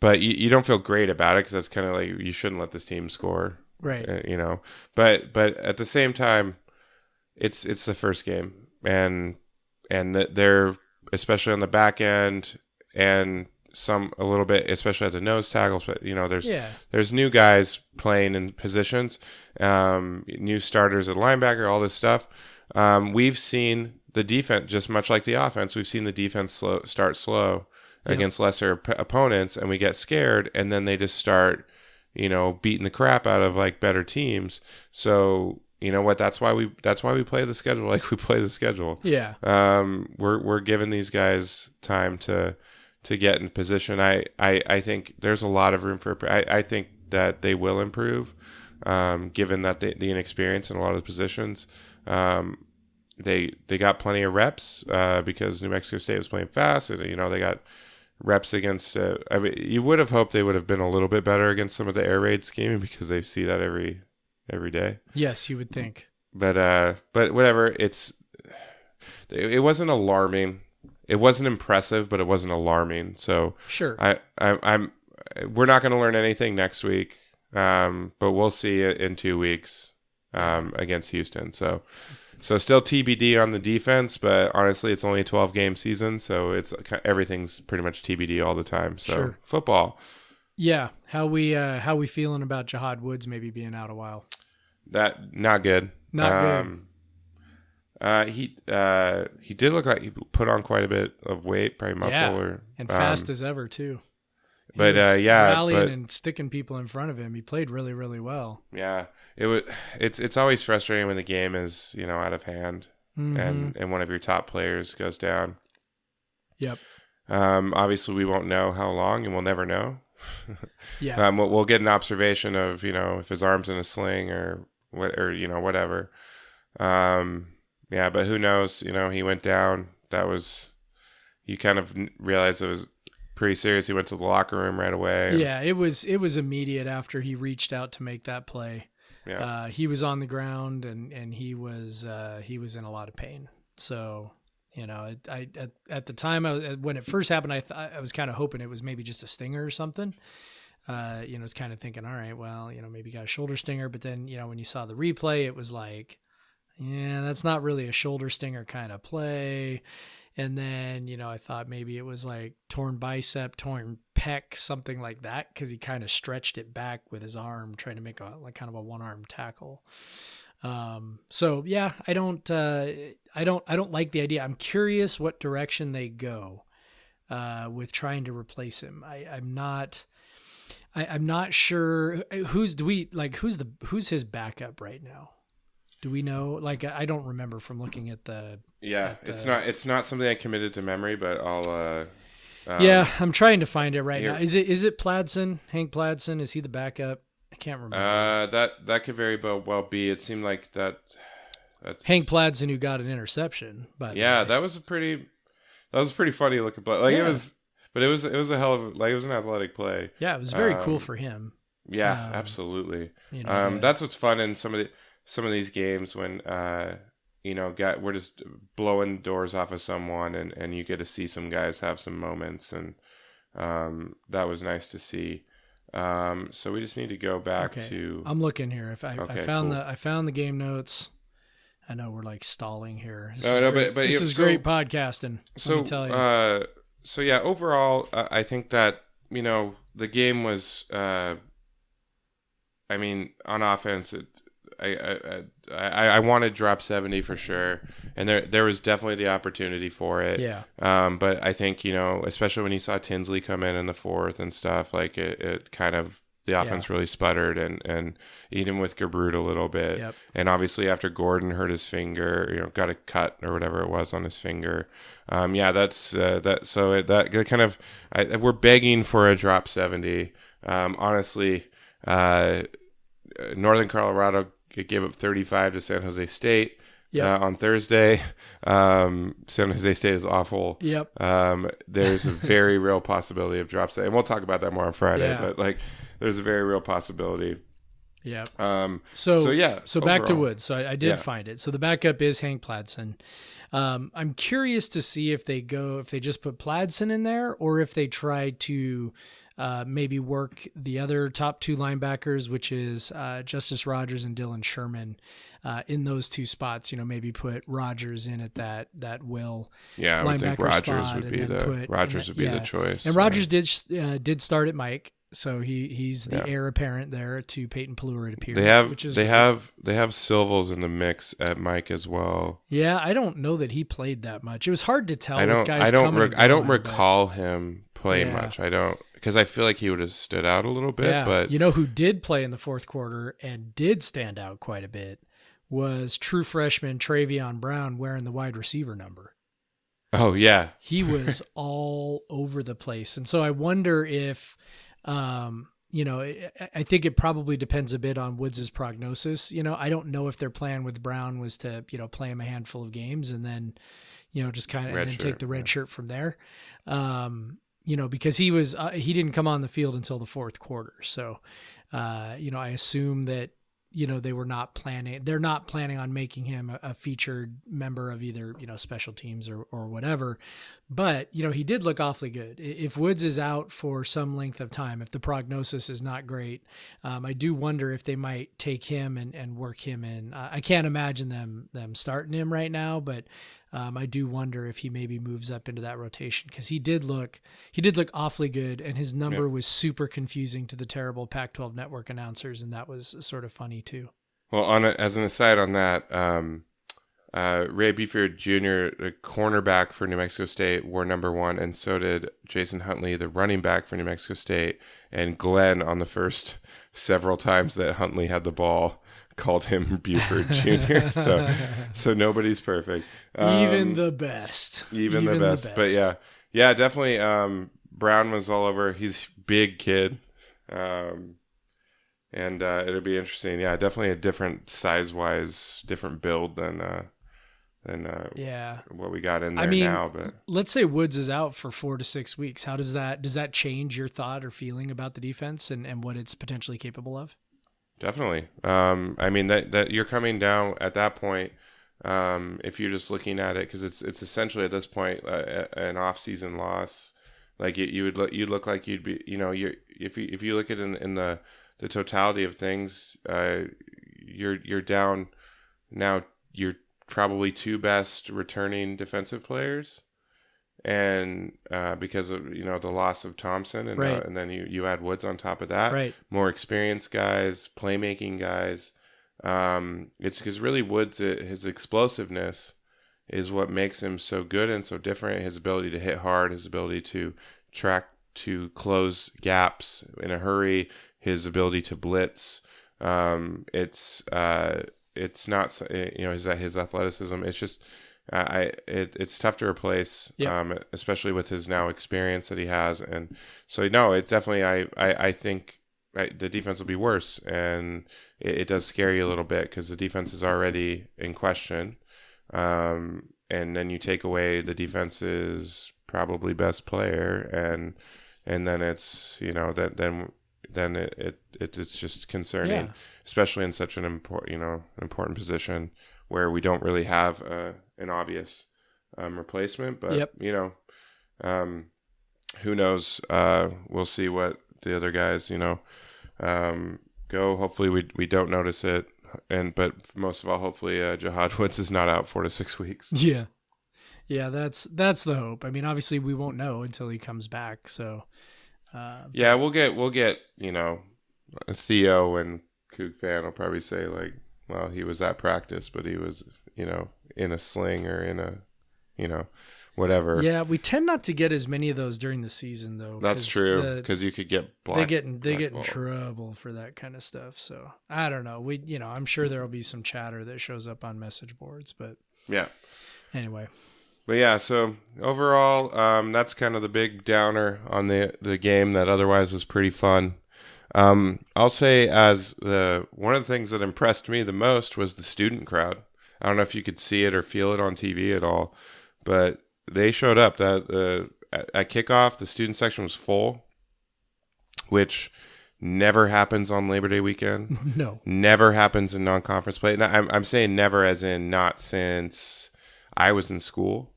but you, you don't feel great about it because that's kind of like you shouldn't let this team score Right. uh, you know but but at the same time it's it's the first game and and they're especially on the back end and some a little bit especially at the nose tackles but you know there's Yeah. there's new guys playing in positions um new starters at linebacker all this stuff um we've seen the defense just much like the offense we've seen the defense slow, start slow Yeah. against lesser op- opponents and we get scared and then they just start you know beating the crap out of like better teams so you know what? That's why we that's why we play the schedule like we play the schedule. Yeah. um we're we're giving these guys time to to get in position. I i i think there's a lot of room for i i think that they will improve um given that the, the inexperience in a lot of the positions. Um they they got plenty of reps uh because new mexico state was playing fast and you know they got reps against uh, i mean you would have hoped they would have been a little bit better against some of the air raid scheming because they see that every every day. Yes, you would think. but uh but whatever it's it, it wasn't alarming. It wasn't impressive but it wasn't alarming. So Sure. i, I i'm we're not going to learn anything next week. Um but we'll see it in two weeks um against houston. So so still tbd on the defense but honestly it's only a 12 game season. So it's everything's pretty much tbd all the time. So Sure. football yeah. How we uh how we feeling about Jahad Woods maybe being out a while? That not good. Not um, good. Uh, he uh, he did look like he put on quite a bit of weight, probably muscle Yeah, or And um, fast as ever too. He but, uh, yeah, rallying but- and sticking people in front of him. He played really, really well. Yeah, it was. It's it's always frustrating when the game is you know out of hand Mhm. and and one of your top players goes down. Yep. Um, obviously, we won't know how long, and we'll never know. Yeah. Um, we'll, we'll get an observation of you know if his arm's in a sling or what or you know whatever. Um, yeah, but who knows? You know, he went down. That was you kind of realized it was pretty serious. He went to the locker room right away. Yeah, it was it was immediate after he reached out to make that play. Yeah. Uh, he was on the ground and and he was uh, he was in a lot of pain. So you know, I at, at the time I, when it first happened, I th- I was kind of hoping it was maybe just a stinger or something. Uh, you know, it's kind of thinking, all right, well, you know, maybe got a shoulder stinger, but then you know when you saw the replay, it was like, yeah, that's not really a shoulder stinger kind of play. And then, you know, I thought maybe it was like torn bicep, torn pec, something like that, because he kind of stretched it back with his arm, trying to make a like kind of a one arm tackle. Um, so yeah, I don't, uh, I don't, I don't like the idea. I'm curious what direction they go uh, with trying to replace him. I, I'm not. I, I'm not sure who's do we like who's the who's his backup right now. Do we know? Like I don't remember from looking at the Yeah, At, it's uh, not it's not something I committed to memory, but I'll. uh um, yeah, I'm trying to find it right here- now. Is it is it Pladson? Hank Pladson? Is he the backup? I can't remember. Uh, that that could very well be. It seemed like that. That's Hank Pladson who got an interception. But Yeah, that was a pretty. That was a pretty funny looking play. Like it was, but it was it was a hell of like it was an athletic play. yeah, it was very cool um, for him. Yeah, Um, absolutely. You know, Um, to- that's what's fun in some of the some of these games when uh you know got we're just blowing doors off of someone and and you get to see some guys have some moments and um that was nice to see. Um, so we just need to go back Okay. to I'm looking here. If I, I found cool. the I found the game notes. I know we're like stalling here. This No, is no, great, but- but this yeah, is so- great podcasting. so let me tell you. uh so yeah overall uh, i think that you know the game was uh i mean on offense it I, I I I wanted drop seventy for sure, and there there was definitely the opportunity for it. yeah, Um, but I think you know, especially when you saw Tinsley come in in the fourth and stuff, like it, it kind of the offense really sputtered, and and even with Gubrud a little bit, Yep. and obviously after Gordon hurt his finger, you know, got a cut or whatever it was on his finger. Um, yeah, that's uh, that. So it, that that kind of I, we're begging for a drop seventy. Um, honestly, uh, Northern Colorado gave up thirty five to San Jose State. Yep. Uh, on Thursday, um, San Jose State is awful. yep. Um, there's a very real possibility of drop set, and we'll talk about that more on Friday. Yeah. But like, there's a very real possibility. Yep. Um, So, so yeah, so back to. Woods. So I, I did Yeah. find it. So the backup is Hank Pladson. Um, I'm curious to see if they go if they just put Pladson in there or if they try to uh, maybe work the other top two linebackers, which is uh, Justus Rogers and Dillon Sherman, uh, in those two spots. You know, maybe put Rogers in at that that will. yeah, I would think Rogers would be the put- Rogers would be yeah. the choice. And yeah. Rogers did uh, did start at Mike, so he he's the Yeah. heir apparent there to Peyton Pelluer. It appears. They have which is they have they have Silvels in the mix at Mike as well. Yeah, I don't know that he played that much. It was hard to tell. I don't guys I don't rec- I don't going, but- recall him playing Yeah. much. I don't because I feel like he would have stood out a little bit. Yeah, But you know who did play in the fourth quarter and did stand out quite a bit was true freshman Travion Brown wearing the wide receiver number. oh yeah, He was all over the place, and so I wonder if, um, you know, I, think it probably depends a bit on Woods's prognosis. You know, I don't know if their plan with Brown was to you know play him a handful of games and then, you know, just kind of and then shirt, take the red yeah. shirt from there. Um, you know, because he was uh, he didn't come on the field until the fourth quarter, so uh, you know, I assume that you know they were not planning they're not planning on making him a, a featured member of either you know special teams or or whatever but you know he did look awfully good if woods is out for some length of time if the prognosis is not great um, i do wonder if they might take him and, and work him in uh, i can't imagine them them starting him right now but um, I do wonder if he maybe moves up into that rotation because he did look he did look awfully good, and his number Yeah. was super confusing to the terrible Pac-12 network announcers, and that was sort of funny too. Well, on a, as an aside on that, um, uh, Ray Buford Jr., the cornerback for New Mexico State, wore number one, and so did Jason Huntley, the running back for New Mexico State, and Glenn on the first several times that Huntley had the ball called him Buford Jr. so, so nobody's perfect. even Um, the best, even, the, best. But yeah, yeah, definitely. Um, Brown was all over. He's big kid, um, and uh, it'll be interesting. Yeah, definitely a different size wise, different build than uh, than uh, Yeah. what we got in there I mean, now. But let's say Woods is out for four to six weeks. How does that does that change your thought or feeling about the defense and, and what it's potentially capable of? Definitely. Um, I mean that that you're coming down at that point. Um, if you're just looking at it, because it's it's essentially at this point uh, an off-season loss. Like you, you would look, you look like you'd be, you know, you if you if you look at it in, in the the totality of things, uh, you're you're down now. You're probably two best returning defensive players, and uh, because of you know the loss of Thompson, and uh, and then you you add Woods on top of that Right. more experienced guys, playmaking guys. Um, it's because really Woods, uh, his explosiveness is what makes him so good and so different. His ability to hit hard, his ability to track to close gaps in a hurry, his ability to blitz. Um, it's uh, it's not uh, you know his his athleticism. It's just I I- it, it's tough to replace, Yep. um, especially with his now experience that he has, and so no, it's definitely I I, I think I, the defense will be worse, and it, it does scare you a little bit because the defense is already in question, um, and then you take away the defense's probably best player, and and then it's you know that then then it, it, it it's just concerning Yeah. especially in such an important you know important position where we don't really have uh, an obvious um, replacement but Yep. you know um, who knows uh, we'll see what the other guys you know um, go hopefully we we don't notice it and but most of all hopefully uh, Jahad Woods is not out four to six weeks Yeah. Yeah, that's that's the hope. I mean, obviously we won't know until he comes back. So uh, yeah we'll get we'll get you know Theo and CougFan will probably say like well he was at practice but he was you know in a sling or in a you know whatever yeah, we tend not to get as many of those during the season though. that's true because you could get black, they get in, they get in trouble for that kind of stuff. So I don't know. We you know I'm sure there will be some chatter that shows up on message boards, but yeah anyway, But yeah, so overall, um, that's kind of the big downer on the the game that otherwise was pretty fun. Um, I'll say as the one of the things that impressed me the most was the student crowd. I don't know if you could see it or feel it on TV at all, but they showed up. That the at, at kickoff, the student section was full, which never happens on Labor Day weekend no. never happens in non-conference play. And I'm I'm saying never as in not since I was in school,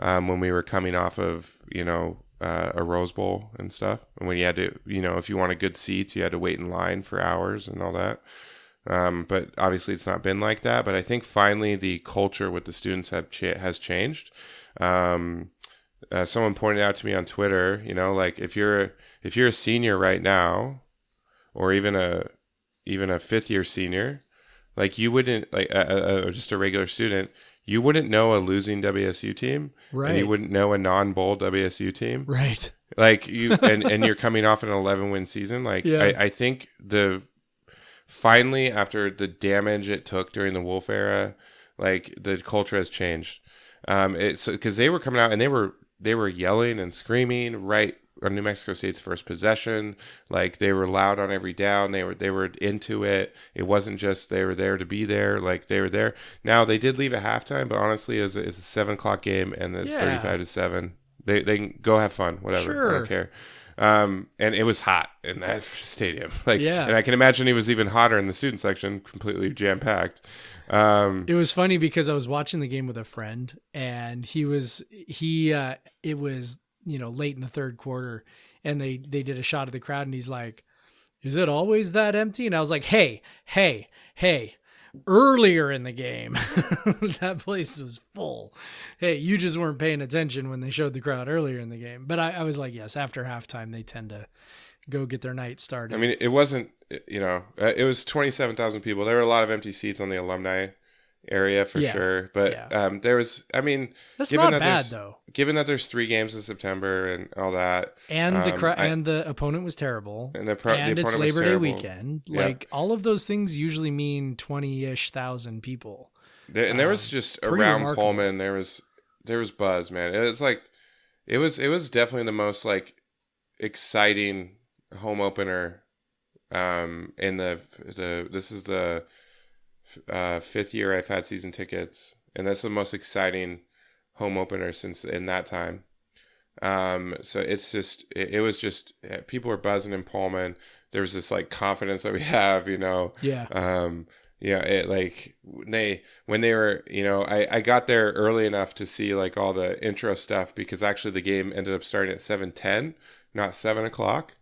um, when we were coming off of you know uh, a Rose Bowl and stuff, and when you had to you know if you wanted good seats, you had to wait in line for hours and all that. Um, but obviously, it's not been like that. But I think finally the culture with the students have cha- has changed. Um, uh, someone pointed out to me on Twitter, you know, like if you're if you're a senior right now, or even a even a fifth year senior, like you wouldn't like just a regular student, you wouldn't know a losing WSU team, right? and you wouldn't know a non bowl WSU team. Right. Like you, and, and you're coming off an 11 win season. Like Yeah. I, I think the finally after the damage it took during the Wulff era, like the culture has changed. Um, it's because they were coming out and they were they were yelling and screaming right New Mexico State's first possession. Like they were loud on every down. They were they were into it. It wasn't just they were there to be there. Like they were there. Now they did leave at halftime, but honestly, it's a, it's a seven o'clock game and it's Yeah. thirty five to seven. They they can go have fun, whatever. I don't care. Um, and it was hot in that stadium. Like, Yeah. and I can imagine it was even hotter in the student section, completely jam packed. Um, It was funny because I was watching the game with a friend and he was he uh it was, you know, late in the third quarter and they they did a shot of the crowd and he's like, "Is it always that empty?" And I was like, "Hey, hey, hey, earlier in the game, that place was full. Hey, you just weren't paying attention when they showed the crowd earlier in the game." But I, I was like, "Yes, after halftime they tend to go get their night started." I mean, it wasn't, you know, it was 27,000 people. There were a lot of empty seats on the alumni area for Yeah. sure. But Yeah. um, there was, I mean, That's given not that bad though. given that there's three games in September and all that, and the Um, cra- I- and the opponent was terrible and the, pro- the and it's was labor day weekend Yeah. like all of those things usually mean 20ish thousand people There, and there was Um, just around remarkable. Pullman, there was there was buzz, man. It was like it was it was definitely the most like exciting home opener um in the the this is the uh fifth year I've had season tickets and that's the most exciting home opener since in that time. Um, so it's just it, it was just people were buzzing in Pullman. There was this like confidence that we have, you know. Yeah. Um, yeah, it like they when they were, you know, I I got there early enough to see like all the intro stuff because actually the game ended up starting at seven ten, not seven o'clock.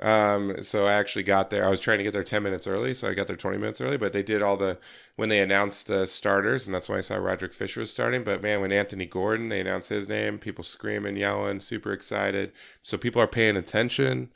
Um, so I actually got there. I was trying to get there 10 minutes early, so I got there 20 minutes early, but they did all the, when they announced the starters, and that's why I saw Rodrick Fisher was starting. But man, when Anthony Gordon, they announced his name, people screaming, yelling, super excited. So people are paying attention.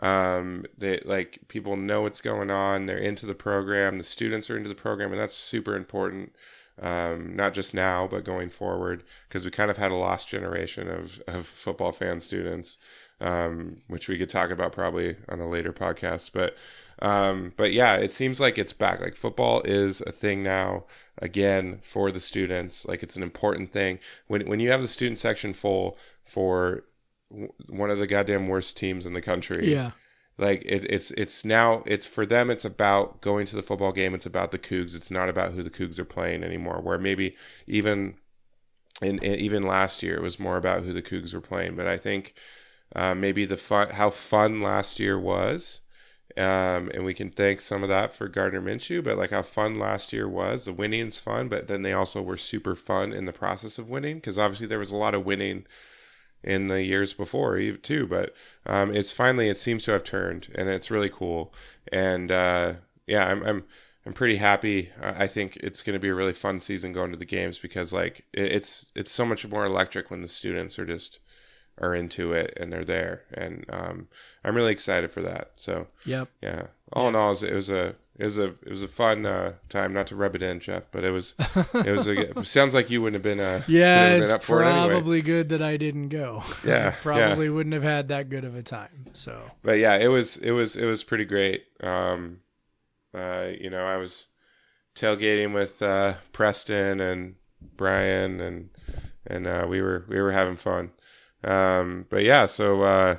Um, they like people know what's going on. They're into the program. The students are into the program, and that's super important. Um, not just now, but going forward, because we kind of had a lost generation of, of football fan students um, which we could talk about probably on a later podcast. But um, but yeah, it seems like it's back. Like football is a thing now again for the students. Like it's an important thing. When when you have the student section full for one of the goddamn worst teams in the country. Yeah. Like it, it's it's now it's for them it's about going to the football game. It's about the Cougs. It's not about who the Cougs are playing anymore. Where maybe even in, in even last year it was more about who the Cougs were playing. But I think uh, maybe the fun, how fun last year was. Um, and we can thank some of that for Gardner Minshew, but like how fun last year was. The winning's fun, but then they also were super fun in the process of winning because obviously there was a lot of winning in the years before too. But um, it's finally it seems to have turned, and it's really cool. And uh, yeah, I'm I'm I'm pretty happy. I think it's going to be a really fun season going to the games because like it's it's so much more electric when the students are just are into it and they're there. And um, i'm really excited for that. So yep. yeah. All yeah. in all it was a it was a it was a fun uh, time. Not to rub it in jeff but it was it was a it sounds like you wouldn't have been uh yeah it's probably it anyway. good that i didn't go. Yeah probably yeah. wouldn't have had that good of a time so. But yeah it was it was it was pretty great. Um uh you know i was tailgating with uh preston and brian and and uh we were we were having fun um, but yeah, so uh,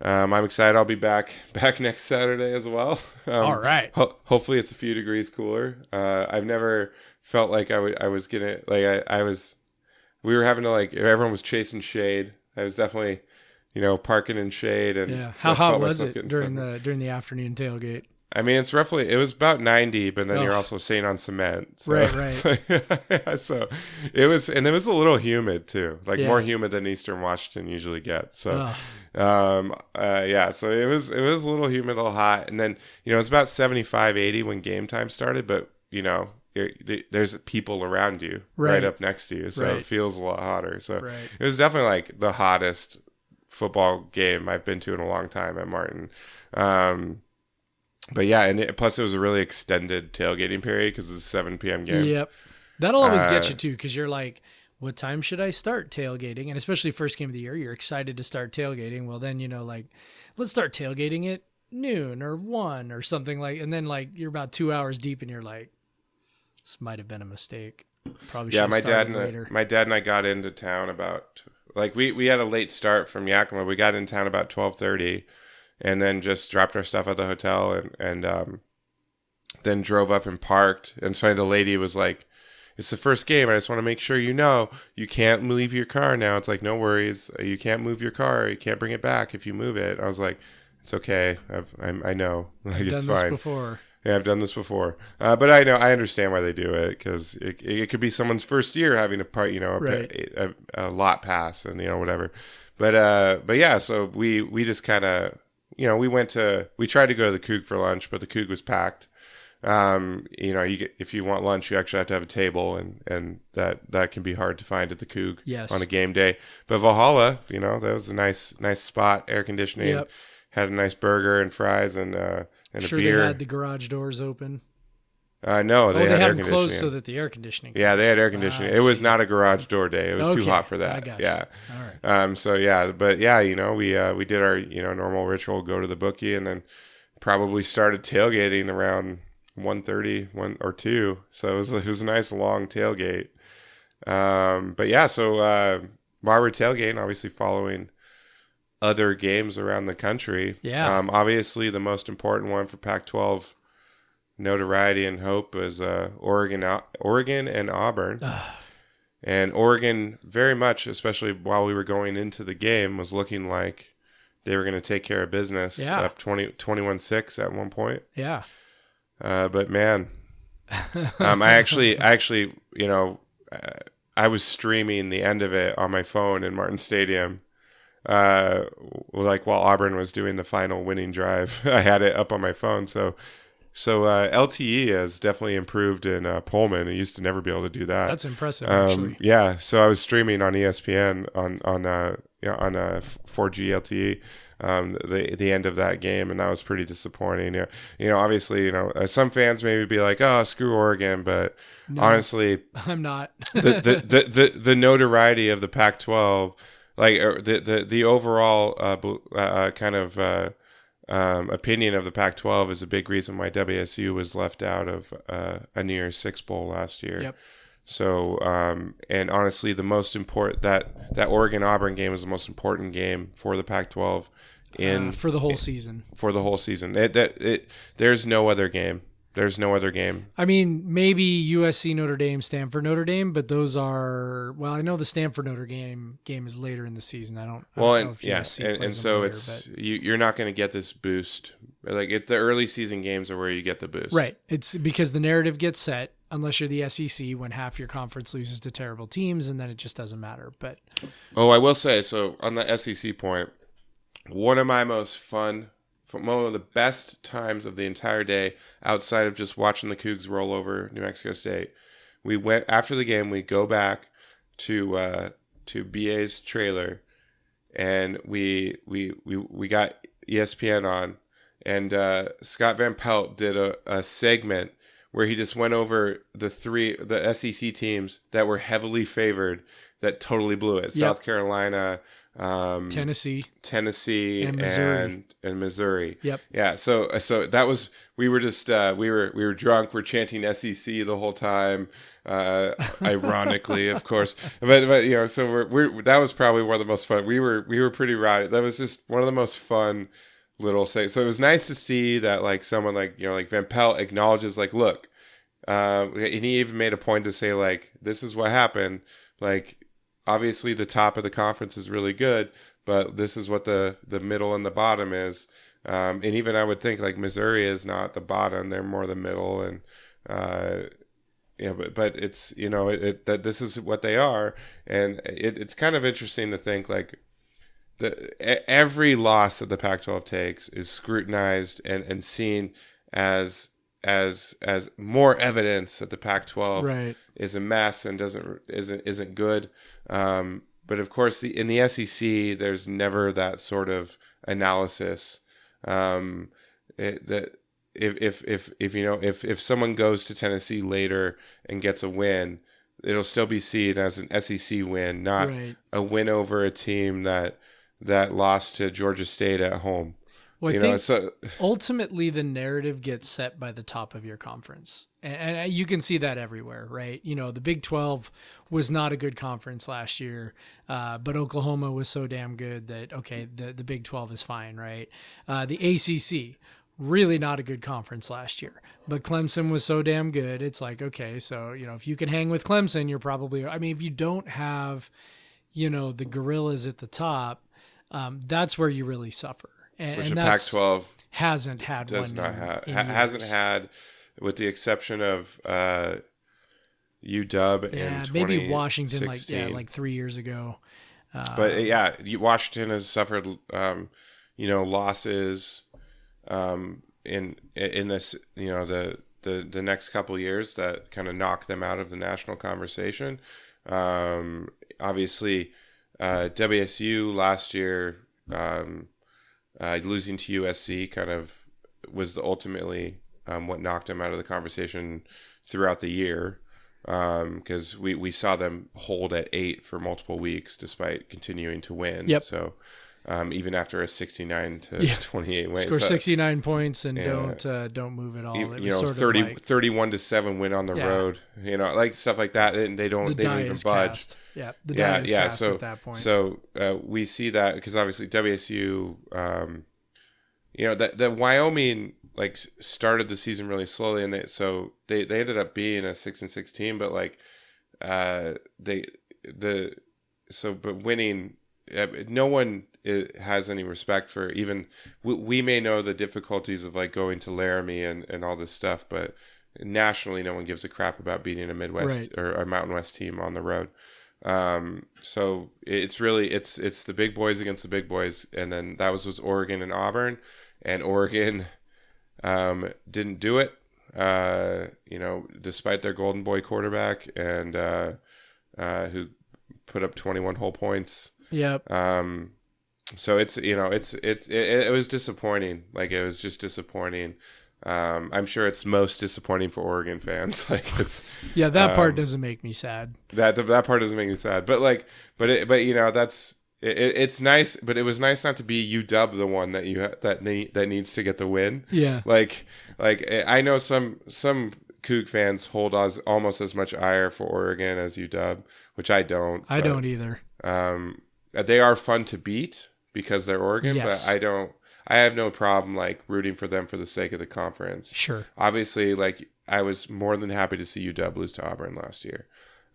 um, I'm excited. I'll be back back next Saturday as well. Um, All right. Ho- hopefully, it's a few degrees cooler. Uh, I've never felt like I, w- I was gonna like I, I was. We were having to like everyone was chasing shade. I was definitely, you know, parking in shade and yeah. How hot was it during the during the afternoon tailgate? I mean, it's roughly it was about ninety, but then oh. you're also sitting on cement. So, right, right. So, yeah, so, it was, and it was a little humid too, like yeah. more humid than Eastern Washington usually gets. So, oh. um, uh, yeah, so it was it was a little humid, a little hot, and then you know it's about 75, 80 when game time started, but you know it, there's people around you right. right. up next to you, so right. it feels a lot hotter. So right. it was definitely like the hottest football game I've been to in a long time at Martin. Um, but yeah, and it, plus it was a really extended tailgating period because it's a 7 p.m. game. Yep, that'll always uh, get you too because you're like, what time should I start tailgating? And especially first game of the year, you're excited to start tailgating. Well, then you know, like, let's start tailgating at noon or one or something like, and then like you're about two hours deep and you're like, this might have been a mistake. Probably yeah. My dad and later. I, my dad and I got into town about like we we had a late start from Yakima. We got in town about twelve thirty and then just dropped our stuff at the hotel and and um, then drove up and parked. And finally, the lady was like, "It's the first game. I just want to make sure you know you can't leave your car now." It's like, "No worries. You can't move your car. You can't bring it back if you move it." I was like, "It's okay. I've, I'm, i know. Like I've it's done fine." This before. Yeah, I've done this before, uh, but I know I understand why they do it because it, it could be someone's first year having a part, you know, a, right. a, a, a lot pass and you know whatever. But uh, but yeah, so we we just kind of you know, we went to we tried to go to the Coug for lunch, but the Coug was packed. Um, you know, you get, if you want lunch, you actually have to have a table, and and that that can be hard to find at the Coug yes. on a game day. But Valhalla, you know, that was a nice nice spot, air conditioning, yep. had a nice burger and fries and uh and sure a beer. They had the garage doors open. Uh, no, they, oh, they had, had air them closed so that the air conditioning. Yeah, they had air conditioning. Ah, it was not a garage door day. It was okay. too hot for that. Yeah. All right. Um. So yeah, but yeah, you know, we uh, we did our you know normal ritual, go to the bookie, and then probably started tailgating around 1.30, 1 or two. So it was it was a nice long tailgate. Um. But yeah, so uh, while we're tailgating, obviously following other games around the country. Yeah. Um. Obviously, the most important one for Pac-12 notoriety and hope was uh, Oregon, Oregon and Auburn. and Oregon very much, especially while we were going into the game, was looking like they were going to take care of business. Yeah. Up 20, 21-6 at one point. Yeah. Uh, but man, um, I actually, I actually, you know, uh, I was streaming the end of it on my phone in Martin Stadium. Uh, like while Auburn was doing the final winning drive, I had it up on my phone. So, so uh, LTE has definitely improved in uh, Pullman. It used to never be able to do that. That's impressive, Um, actually. yeah, so I was streaming on ESPN on on uh yeah, on uh 4G LTE um the the end of that game and that was pretty disappointing. Yeah, you know, obviously, you know, uh, some fans maybe be like, "Oh, screw Oregon," but No. honestly, I'm not. the, the, the, the, the notoriety of the Pac-12, like the, the, the overall uh, uh, kind of uh, um, opinion of the Pac-12 is a big reason why WSU was left out of uh, a New Year's Six bowl last year. Yep. So, um, and honestly, the most important that that Oregon Auburn game is the most important game for the Pac-12 in uh, for the whole season. for the whole season. It, that it, there's no other game. There's no other game. I mean, maybe USC Notre Dame, Stanford Notre Dame, but those are well. I know the Stanford Notre Dame game is later in the season. I don't. I Well, don't and know if yeah, USC and, and so later, it's you, you're not going to get this boost. Like it's the early season games are where you get the boost. right. It's because the narrative gets set unless you're the SEC when half your conference loses to terrible teams, and then it just doesn't matter. But Oh, I will say so on the SEC point. One of my most fun, one of the best times of the entire day, outside of just watching the Cougs roll over New Mexico State, we went after the game. We go back to uh, to BA's trailer, and we we we we got ESPN on, and uh, Scott Van Pelt did a, a segment where he just went over the three the SEC teams that were heavily favored that totally blew it. Yep. South Carolina, um, Tennessee, Tennessee, And Missouri. and, and Missouri. Yep. Yeah. So so that was we were just uh, we were we were drunk. We're chanting SEC the whole time. Uh, ironically, of course, but but you know, so we're, we're that was probably one of the most fun. We were we were pretty rowdy. That was just one of the most fun little things. So it was nice to see that like someone like you know like Van Pelt acknowledges like look, uh, and he even made a point to say like this is what happened. Like obviously the top of the conference is really good, but this is what the the middle and the bottom is. Um, and even I would think like Missouri is not the bottom; they're more the middle. And uh, yeah, but but it's you know it, it, that this is what they are, and it, it's kind of interesting to think like the every loss that the Pac-12 takes is scrutinized and and seen as as as more evidence that the Pac-12 right? is a mess and doesn't isn't isn't good. Um, but of course, the, in the SEC, there's never that sort of analysis. Um, it, that if, if if if you know if if someone goes to Tennessee later and gets a win, it'll still be seen as an SEC win, not right. a win over a team that that lost to Georgia State at home. Well, I you think know, so ultimately the narrative gets set by the top of your conference and, you can see that everywhere right? You know the big 12 was not a good conference last year uh, but oklahoma was so damn good that okay the, the big 12 is fine right? Uh, the acc really not a good conference last year but clemson was so damn good it's like okay so you know if you can hang with clemson you're probably i mean if you don't have you know the gorillas at the top um, that's where you really suffer. And, which and the that's Pac-12 hasn't had does one not in- have in ha- hasn't had with the exception of uh UW yeah in maybe Washington like yeah like three years ago. Uh, but yeah, Washington has suffered um you know losses um in in this you know the the the next couple years that kind of knock them out of the national conversation. Um obviously uh WSU last year um uh, losing to USC kind of was ultimately um, what knocked them out of the conversation throughout the year because we, we saw them hold at eight for multiple weeks despite continuing to win. Yep. So um, even after a 69 to Yeah. 28 win, score so, sixty nine points and Yeah. don't uh, don't move at all. you, It you was know, sort of 30, like 31 to 7 win on the Yeah. road, you know, like stuff like that. And they don't, the they die don't even budge. cast. Yeah, the Yeah, is yeah, cast so- at that point. So uh, we see that because obviously WSU, um, you know, that the Wyoming like started the season really slowly, and they, so they they ended up being a six and six team, but like uh, they the so but winning, uh, no one uh, has any respect for even. We, we may know the difficulties of like going to Laramie and and all this stuff, but nationally, no one gives a crap about beating a Midwest Right. or a Mountain West team on the road. Um, so it's really it's it's the big boys against the big boys, and then that was was Oregon and Auburn, and Oregon um, didn't do it. Uh, you know, despite their golden boy quarterback and uh, uh, who put up 21 whole points. Yep. Um, so it's you know it's it's it, it was disappointing. Like it was just disappointing. Um, I'm sure it's most disappointing for Oregon fans. Like it's Yeah, that part Um, doesn't make me sad. that that part doesn't make me sad. But like, but it, but you know that's it, it- it's nice. But it was nice not to be UW the one that you ha- that need that needs to get the win. Yeah. Like like I know some some Coug fans hold as almost as much ire for Oregon as UW, which I don't. I but, don't either. Um, they are fun to beat because they're Oregon, Yes. but I don't. I have no problem like rooting for them for the sake of the conference. Sure. Obviously, like I was more than happy to see UW lose to Auburn last year,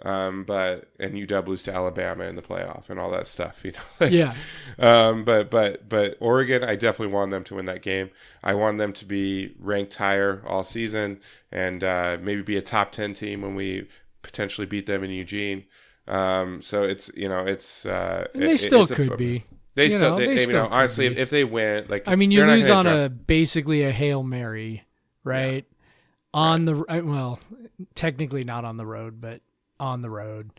um, but and UW lose to Alabama in the playoff and all that stuff. You know, like, Yeah. um, but but but Oregon, I definitely want them to win that game. I want them to be ranked higher all season and uh, maybe be a top ten team when we potentially beat them in Eugene. Um, so it's you know it's uh, And they still it's a- could be. They you still, know, they, they you still know, honestly, if, if they win, like I mean, you lose on drop- a basically a hail mary, right? On the uh, well, technically not on the road, but on the road.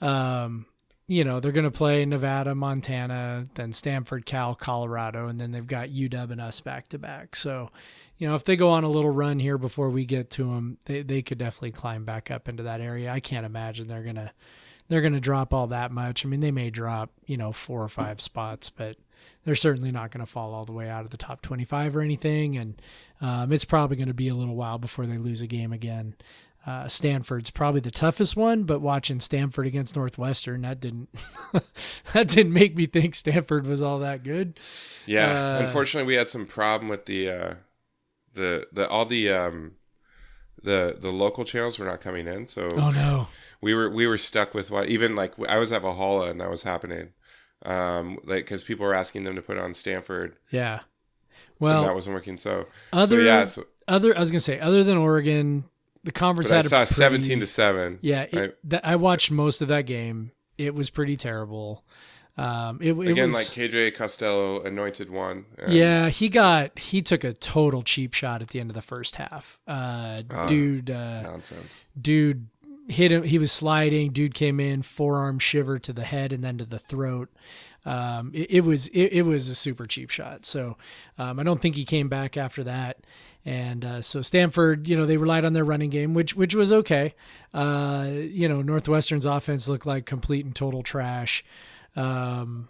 Um, you know, they're going to play Nevada, Montana, then Stanford, Cal, Colorado, and then they've got UW and us back to back. So, you know, if they go on a little run here before we get to them, they they could definitely climb back up into that area. I can't imagine they're gonna they're gonna drop all that much. I mean, they may drop you know four or five spots, but they're certainly not going to fall all the way out of the top 25 or anything. And um, it's probably going to be a little while before they lose a game again. Uh, Stanford's probably the toughest one, but watching Stanford against Northwestern, that didn't that didn't make me think Stanford was all that good. Yeah, Uh, unfortunately, we had some problem with the uh, the the all the um, the the local channels were not coming in, so Oh no, we were we were stuck with what even like I was at Valhalla and that was happening, um, like because people were asking them to put on Stanford yeah. and that wasn't working. So other so yeah, so, other I was gonna say other than Oregon, the conference but I had a saw pretty- seventeen to seven. Yeah, it, right? that, I watched most of that game. It was pretty terrible. Um, it, it Again, was, like KJ Costello anointed one. Yeah, he got he took a total cheap shot at the end of the first half. Uh, Ah. dude, uh, nonsense. dude hit him. He was sliding. Dude came in, forearm shiver to the head and then to the throat. Um, it, it was it, it was a super cheap shot. So um, I don't think he came back after that. And uh, so Stanford, you know, they relied on their running game, which which was okay. Uh, you know, Northwestern's offense looked like complete and total trash. Um,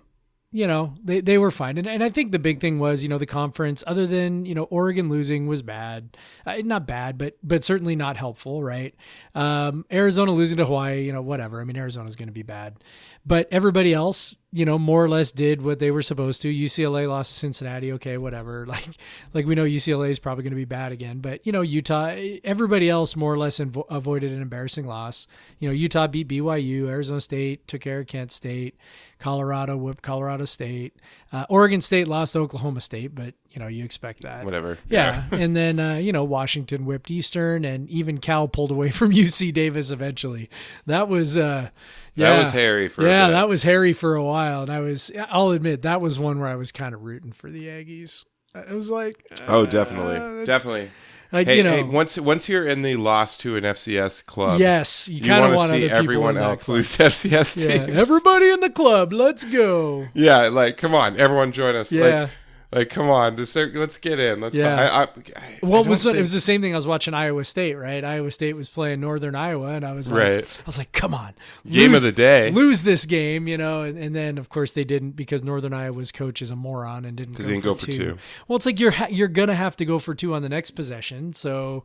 you know, they, they were fine. And, and I think the big thing was, you know, the conference, other than, you know, Oregon losing was bad. Uh, not bad, but but certainly not helpful, right? Um, Arizona losing to Hawaii, you know, whatever. I mean, Arizona's going to be bad. But everybody else, you know, more or less did what they were supposed to. UCLA lost to Cincinnati, okay, whatever. Like like we know UCLA is probably going to be bad again, but you know, Utah, everybody else more or less invo- avoided an embarrassing loss. You know, Utah beat BYU, Arizona State took care of Kent State, Colorado whooped Colorado State, uh, Oregon State lost to Oklahoma State, but you know, you expect that. Whatever. Yeah, and then uh, you know Washington whipped Eastern, and even Cal pulled away from UC Davis eventually. That was uh, yeah, That was hairy for a yeah, that was hairy for a while, and I was I'll admit that was one where I was kind of rooting for the Aggies. I was like, Oh, uh, definitely, that's- definitely. like Hey, you know, hey, once once you're in the loss to an FCS club, yes, you you kind of want to see everyone else club. lose to FCS Yeah, everybody in the club, let's go. Yeah, like come on, everyone join us. Yeah. Like, like come on, this, let's get in. Let's. Yeah. I, I, I Well, it was think- it was the same thing. I was watching Iowa State, right? Iowa State was playing Northern Iowa, and I was like, Right. I was like, come on, Game of the day. lose this game, you know. And, and then of course they didn't because Northern Iowa's coach is a moron and didn't 'Cause go, he didn't for, go for two. two. Well, it's like you're ha- you're gonna have to go for two on the next possession, so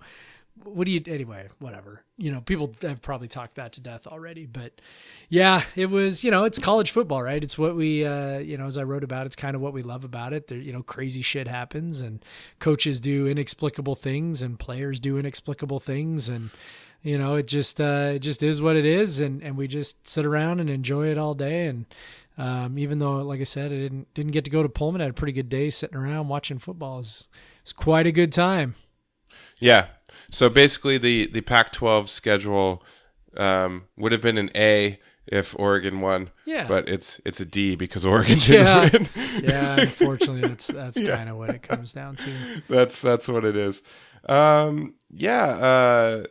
what do you anyway? Whatever. You know, people have probably talked that to death already, but yeah, it was. You know, it's college football, right? It's what we, uh, you know, as I wrote about, it's kind of what we love about it. There, you know, crazy shit happens, and coaches do inexplicable things, and players do inexplicable things, and you know, it just uh, it just is what it is, and and we just sit around and enjoy it all day, and um, even though, like I said, I didn't didn't get to go to Pullman, I had a pretty good day sitting around watching football. It's it's quite a good time. Yeah. So basically, the the Pac-12 schedule um, would have been an A if Oregon won. Yeah. But it's it's a D because Oregon Yeah. didn't win. Yeah, unfortunately, that's that's Yeah. kind of what it comes down to. that's that's what it is. Um, yeah. Uh,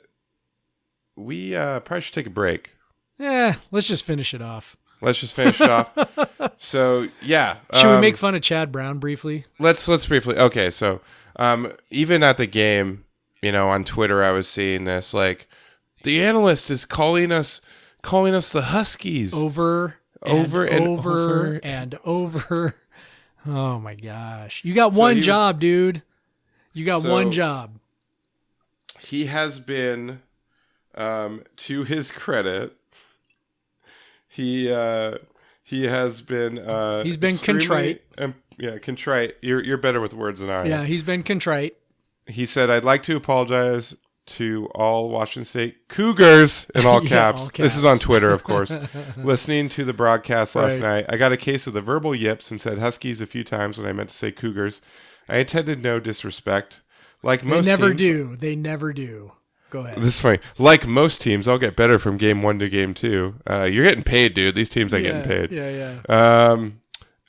we uh, probably should take a break. Yeah, let's just finish it off. Let's just finish it off. So yeah, Should we um, make fun of Chad Brown briefly? let's let's briefly okay so um even at the game you know on twitter i was seeing this like the analyst is calling us calling us the huskies Over, and Over and over over. and over. Oh my gosh, you got one he was- job, dude. You got So- one job. he has been um to his credit he uh he has been uh He's been contrite. um, yeah contrite you're you're better with words than i am Yeah, he's been contrite. He said i'd like to apologize to all washington state cougars in all Yeah, caps, this is on twitter of course listening to the broadcast last Right. night i got a case of the verbal yips and said huskies a few times when i meant to say cougars i intended no disrespect like They most never teams, do. They never do. Go ahead. this is funny like most teams i'll get better from game one to game two uh, you're getting paid dude these teams are yeah, getting paid Yeah, yeah. um,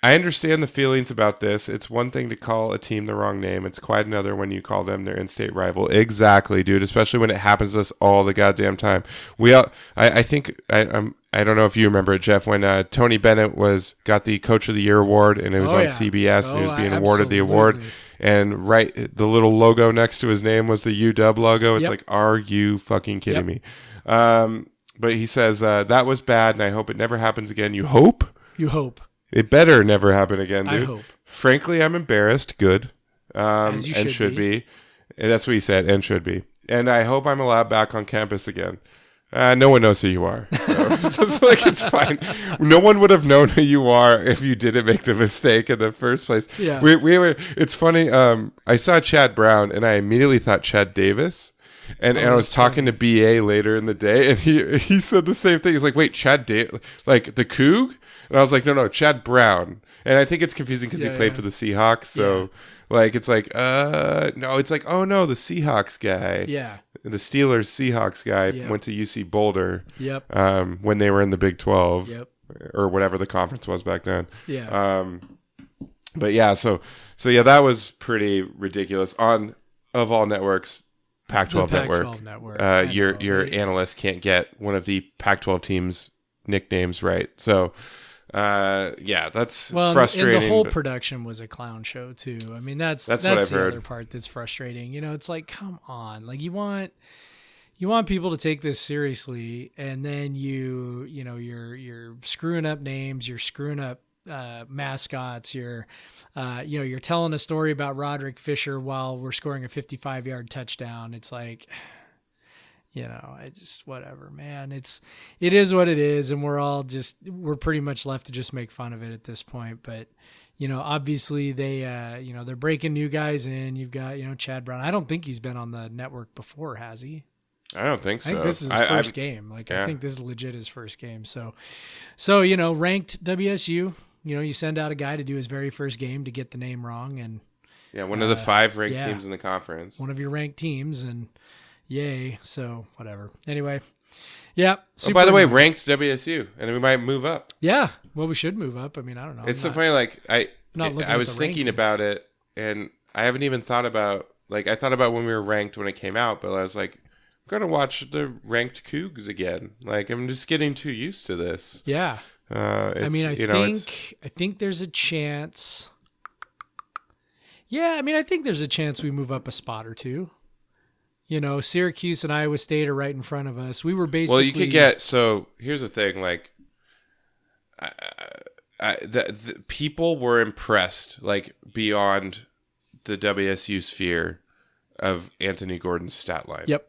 I understand the feelings about this. It's one thing to call a team the wrong name. It's quite another when you call them their in-state rival. Exactly, dude. Especially when it happens to us all the goddamn time. We, all, I, I think, I, I'm, I don't know if you remember it, Jeff, when uh, Tony Bennett was got the Coach of the Year award and it was Oh, on yeah. CBS and he was Oh, being awarded the award. And right, the little logo next to his name was the UW logo. It's Yep. like, are you fucking kidding Yep. me? Um, but he says uh, that was bad, and I hope it never happens again. You hope? You hope. It better never happen again, I dude. hope. Frankly, I'm embarrassed. Good. Um, As you and should should be. be. And that's what he said, and should be. And I hope I'm allowed back on campus again. Uh, no one knows who you are. So it's like it's fine. No one would have known who you are if you didn't make the mistake in the first place. Yeah. We, we were. It's funny. Um, I saw Chad Brown, and I immediately thought Chad Davis. And, and I was Oh, that's talking to BA later in the day, and he he said the same thing. He's like, "Wait, Chad da- like the Coug?" And I was like, "No, no, Chad Brown." And I think it's confusing because Yeah, he played yeah. for the Seahawks. So, like, it's like, uh, no, it's like, oh no, the Seahawks guy, Yeah. the Steelers Seahawks guy Yeah. went to UC Boulder Yep. um, when they were in the Big Twelve Yep. or whatever the conference was back then. Yeah. Um, but yeah, so so yeah, that was pretty ridiculous. On of all networks, Pac-12 network. Pac-12 network. Uh, your your analyst can't get one of the Pac-12 teams' nicknames right. So, uh, yeah, that's well, frustrating. And the whole but- production was a clown show too. I mean, that's That's that's, the heard. other part that's frustrating. You know, it's like, come on, like you want you want people to take this seriously, and then you you know you're you're screwing up names, you're screwing up uh, mascots, you're uh, you know you're telling a story about Rodrick Fisher while we're scoring a 55 yard touchdown. It's like. You know, I just whatever, man. It's it is what it is, and we're all just we're pretty much left to just make fun of it at this point. But you know, obviously they uh, you know they're breaking new guys in. You've got you know Chad Brown. I don't think he's been on the network before, has he? I don't think I so. think this is his I- I- 1st game. Like yeah. I think this is legit his first game. So, so you know, ranked WSU. You know, you send out a guy to do his very first game to get the name wrong, and yeah, one of the uh, five ranked yeah. teams in the conference. one of your ranked teams, and yay. So whatever. Anyway, yeah. Oh, by the way, ranked WSU, and we might move up. yeah. Well, we should move up. I mean, I don't know. It's I'm so not- funny. Like I, not looking I was thinking rankings. about it, and I haven't even thought about like I thought about when we were ranked when it came out, but I was like, I'm gonna watch the ranked Cougs again. Like I'm just getting too used to this. Yeah. Uh, it's, I mean, I you know, think I think there's a chance. Yeah, I mean, I think there's a chance we move up a spot or two. You know, Syracuse and Iowa State are right in front of us. We were basically well, you could get. So here's the thing, like. I, I, the, the people were impressed, like beyond the WSU sphere, of Anthony Gordon's stat line. Yep.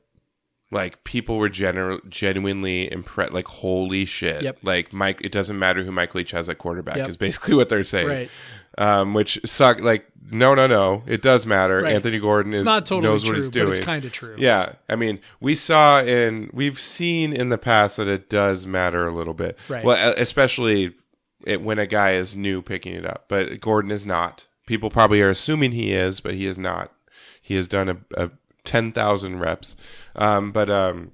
Like people were gener- genuinely impressed. Like holy shit! Yep. Like Mike, it doesn't matter who Mike Leach has at quarterback. Yep. Is basically what they're saying. Right. Um, which suck. Like no, no, no. It does matter. Right. Anthony Gordon It's is not totally knows true, what he's but doing. it's kind of true. Yeah, I mean, we saw in we've seen in the past that it does matter a little bit. Right. Well, especially it, when a guy is new picking it up, but Gordon is not. People probably are assuming he is, but he is not. He has done a, a ten thousand reps, um, but um,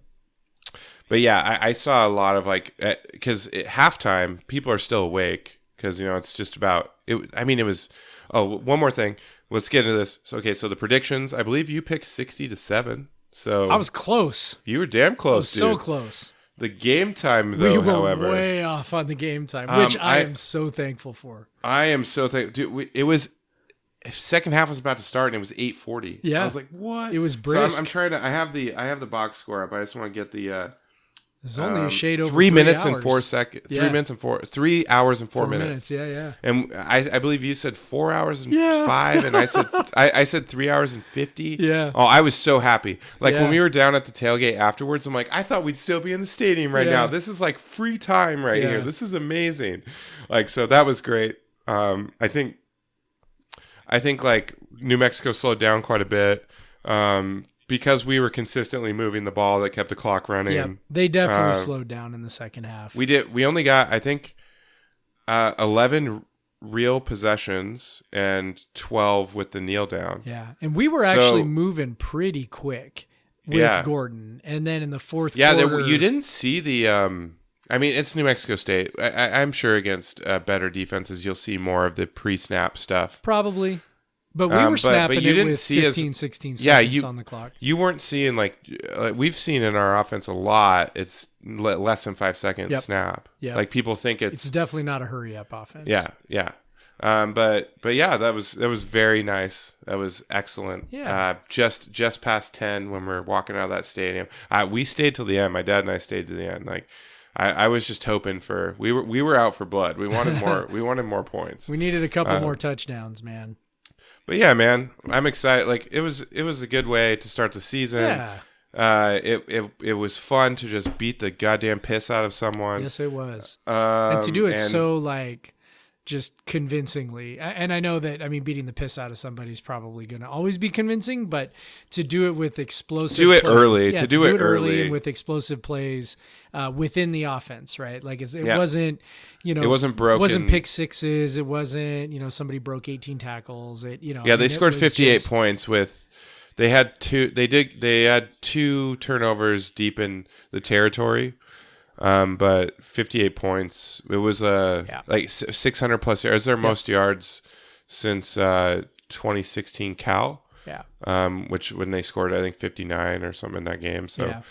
but yeah, I, I saw a lot of like because at halftime people are still awake because you know it's just about it. I mean, it was. Oh, one more thing. Let's get into this. So, okay, so the predictions. I believe you picked sixty to seven. So I was close. you were damn close, so close. The game time, though, we were however, way off on the game time, Um, which I, I- am so thankful for. I am so thankful. Dude, it was second half was about to start and it was eight forty. Yeah. I was like, what? It was So I'm, brisk. I'm trying to. I have the I have the box score up. I just want to get the. uh There's only um, a shade over three minutes and four seconds. Three minutes and four. Three hours and four, Four minutes. Yeah, yeah. And I, I believe you said four hours and Yeah. five, and I said I, I said three hours and fifty. Yeah. Oh, I was so happy. Like Yeah. when we were down at the tailgate afterwards, I'm like, I thought we'd still be in the stadium right Yeah. now. This is like free time right Yeah. here. This is amazing. Like so that was great. Um, I think I think like New Mexico slowed down quite a bit. Um, because we were consistently moving the ball that kept the clock running. Yeah, they definitely uh, slowed down in the second half. We did. We only got, I think, uh, eleven real possessions and twelve with the kneel down. yeah, and we were actually So- moving pretty quick with Yeah. Gordon, and then in the fourth Yeah, there, quarter, you didn't see the. Um, I mean, it's New Mexico State. I, I, I'm sure against uh, better defenses, you'll see more of the pre-snap stuff. probably, but we Um, were but- but snapping you it didn't with see as- 15, 16 seconds Yeah, you- on the clock. You weren't seeing like uh, we've seen in our offense a lot. It's le- less than five seconds Yep. snap. Yep. Like people think It's it's, definitely not a hurry up offense. yeah, yeah. Um, but but yeah, that was that was very nice. That was excellent. Yeah. Uh, just just past ten when we are walking out of that stadium, uh, we stayed till the end. My dad and I stayed to the end. Like I, I was just hoping for we were we were out for blood. We wanted more. we wanted more points. we needed a couple Uh, more touchdowns, man. But yeah, man, I'm excited. Like it was it was a good way to start the season. Yeah, Uh, it, it it was fun to just beat the goddamn piss out of someone. yes, it was. Um, and to do it so like just convincingly and i know that i mean beating the piss out of somebody is probably going to always be convincing but to do it with explosive Do it plays- early, yeah, to do it early. with explosive plays uh, within the offense right like it's, it Yeah. wasn't you know It wasn't broken. it wasn't pick sixes it wasn't you know somebody broke 18 tackles it you know Yeah, I they mean, it scored 58 points with. They had two. They did. They had two turnovers deep in the territory, um, but 58 points. It was uh, Yeah. like 600 plus yards. Their most yards since uh, 2016 Cal, yeah um, which when they scored I think 59 or something in that game. So. yeah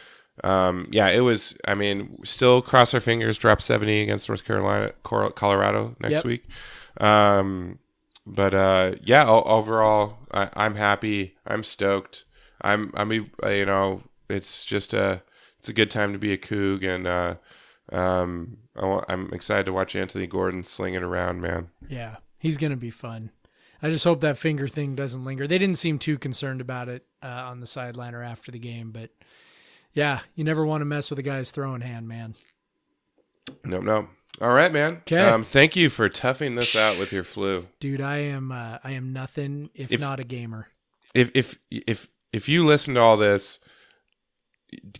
Um, yeah, it was. I mean, still cross our fingers. Drop seventy against North Carolina, Colorado next Yep. week. Um, but uh, yeah, overall, I, I'm happy. I'm stoked. I'm. I'm. uh, You know, it's just a. It's a good time to be a Coug, and uh, um, I wa- I'm excited to watch Anthony Gordon sling it around, man. Yeah, he's gonna be fun. I just hope that finger thing doesn't linger. They didn't seem too concerned about it uh, on the sideline or after the game, but yeah, you never want to mess with a guy's throwing hand, man. No, no. All right, man. 'Kay. Um, thank you for toughing this out with your flu. Dude, I am uh, I am nothing if, If- not a gamer. if if if if you listen to all this,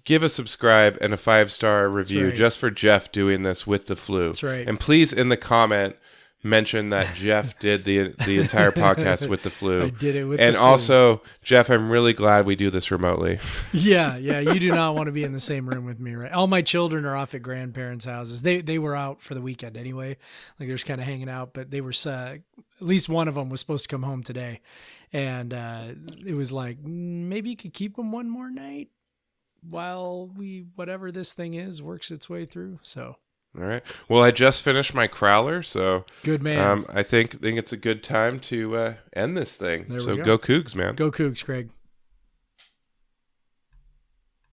give a subscribe and a five star review right. just for Jeff doing this with the flu. That's right. And please, in the comment, mention that Jeff did the the entire podcast with the flu. I did it with and the flu. also, Jeff, I'm really glad we do this remotely. yeah, yeah, you do not want to be in the same room with me, right? All my children are off at grandparents' houses. They they were out for the weekend anyway. Like they're just kind of hanging out, but they were uh, at least one of them was supposed to come home today, and uh, it was like "Mm, maybe you could keep them one more night while we whatever this thing is works its way through. So All right. Well, I just finished my crowler, so good man, um, I think think it's a good time to uh, end this thing. There we so go. go Cougs, man. go Cougs, Craig.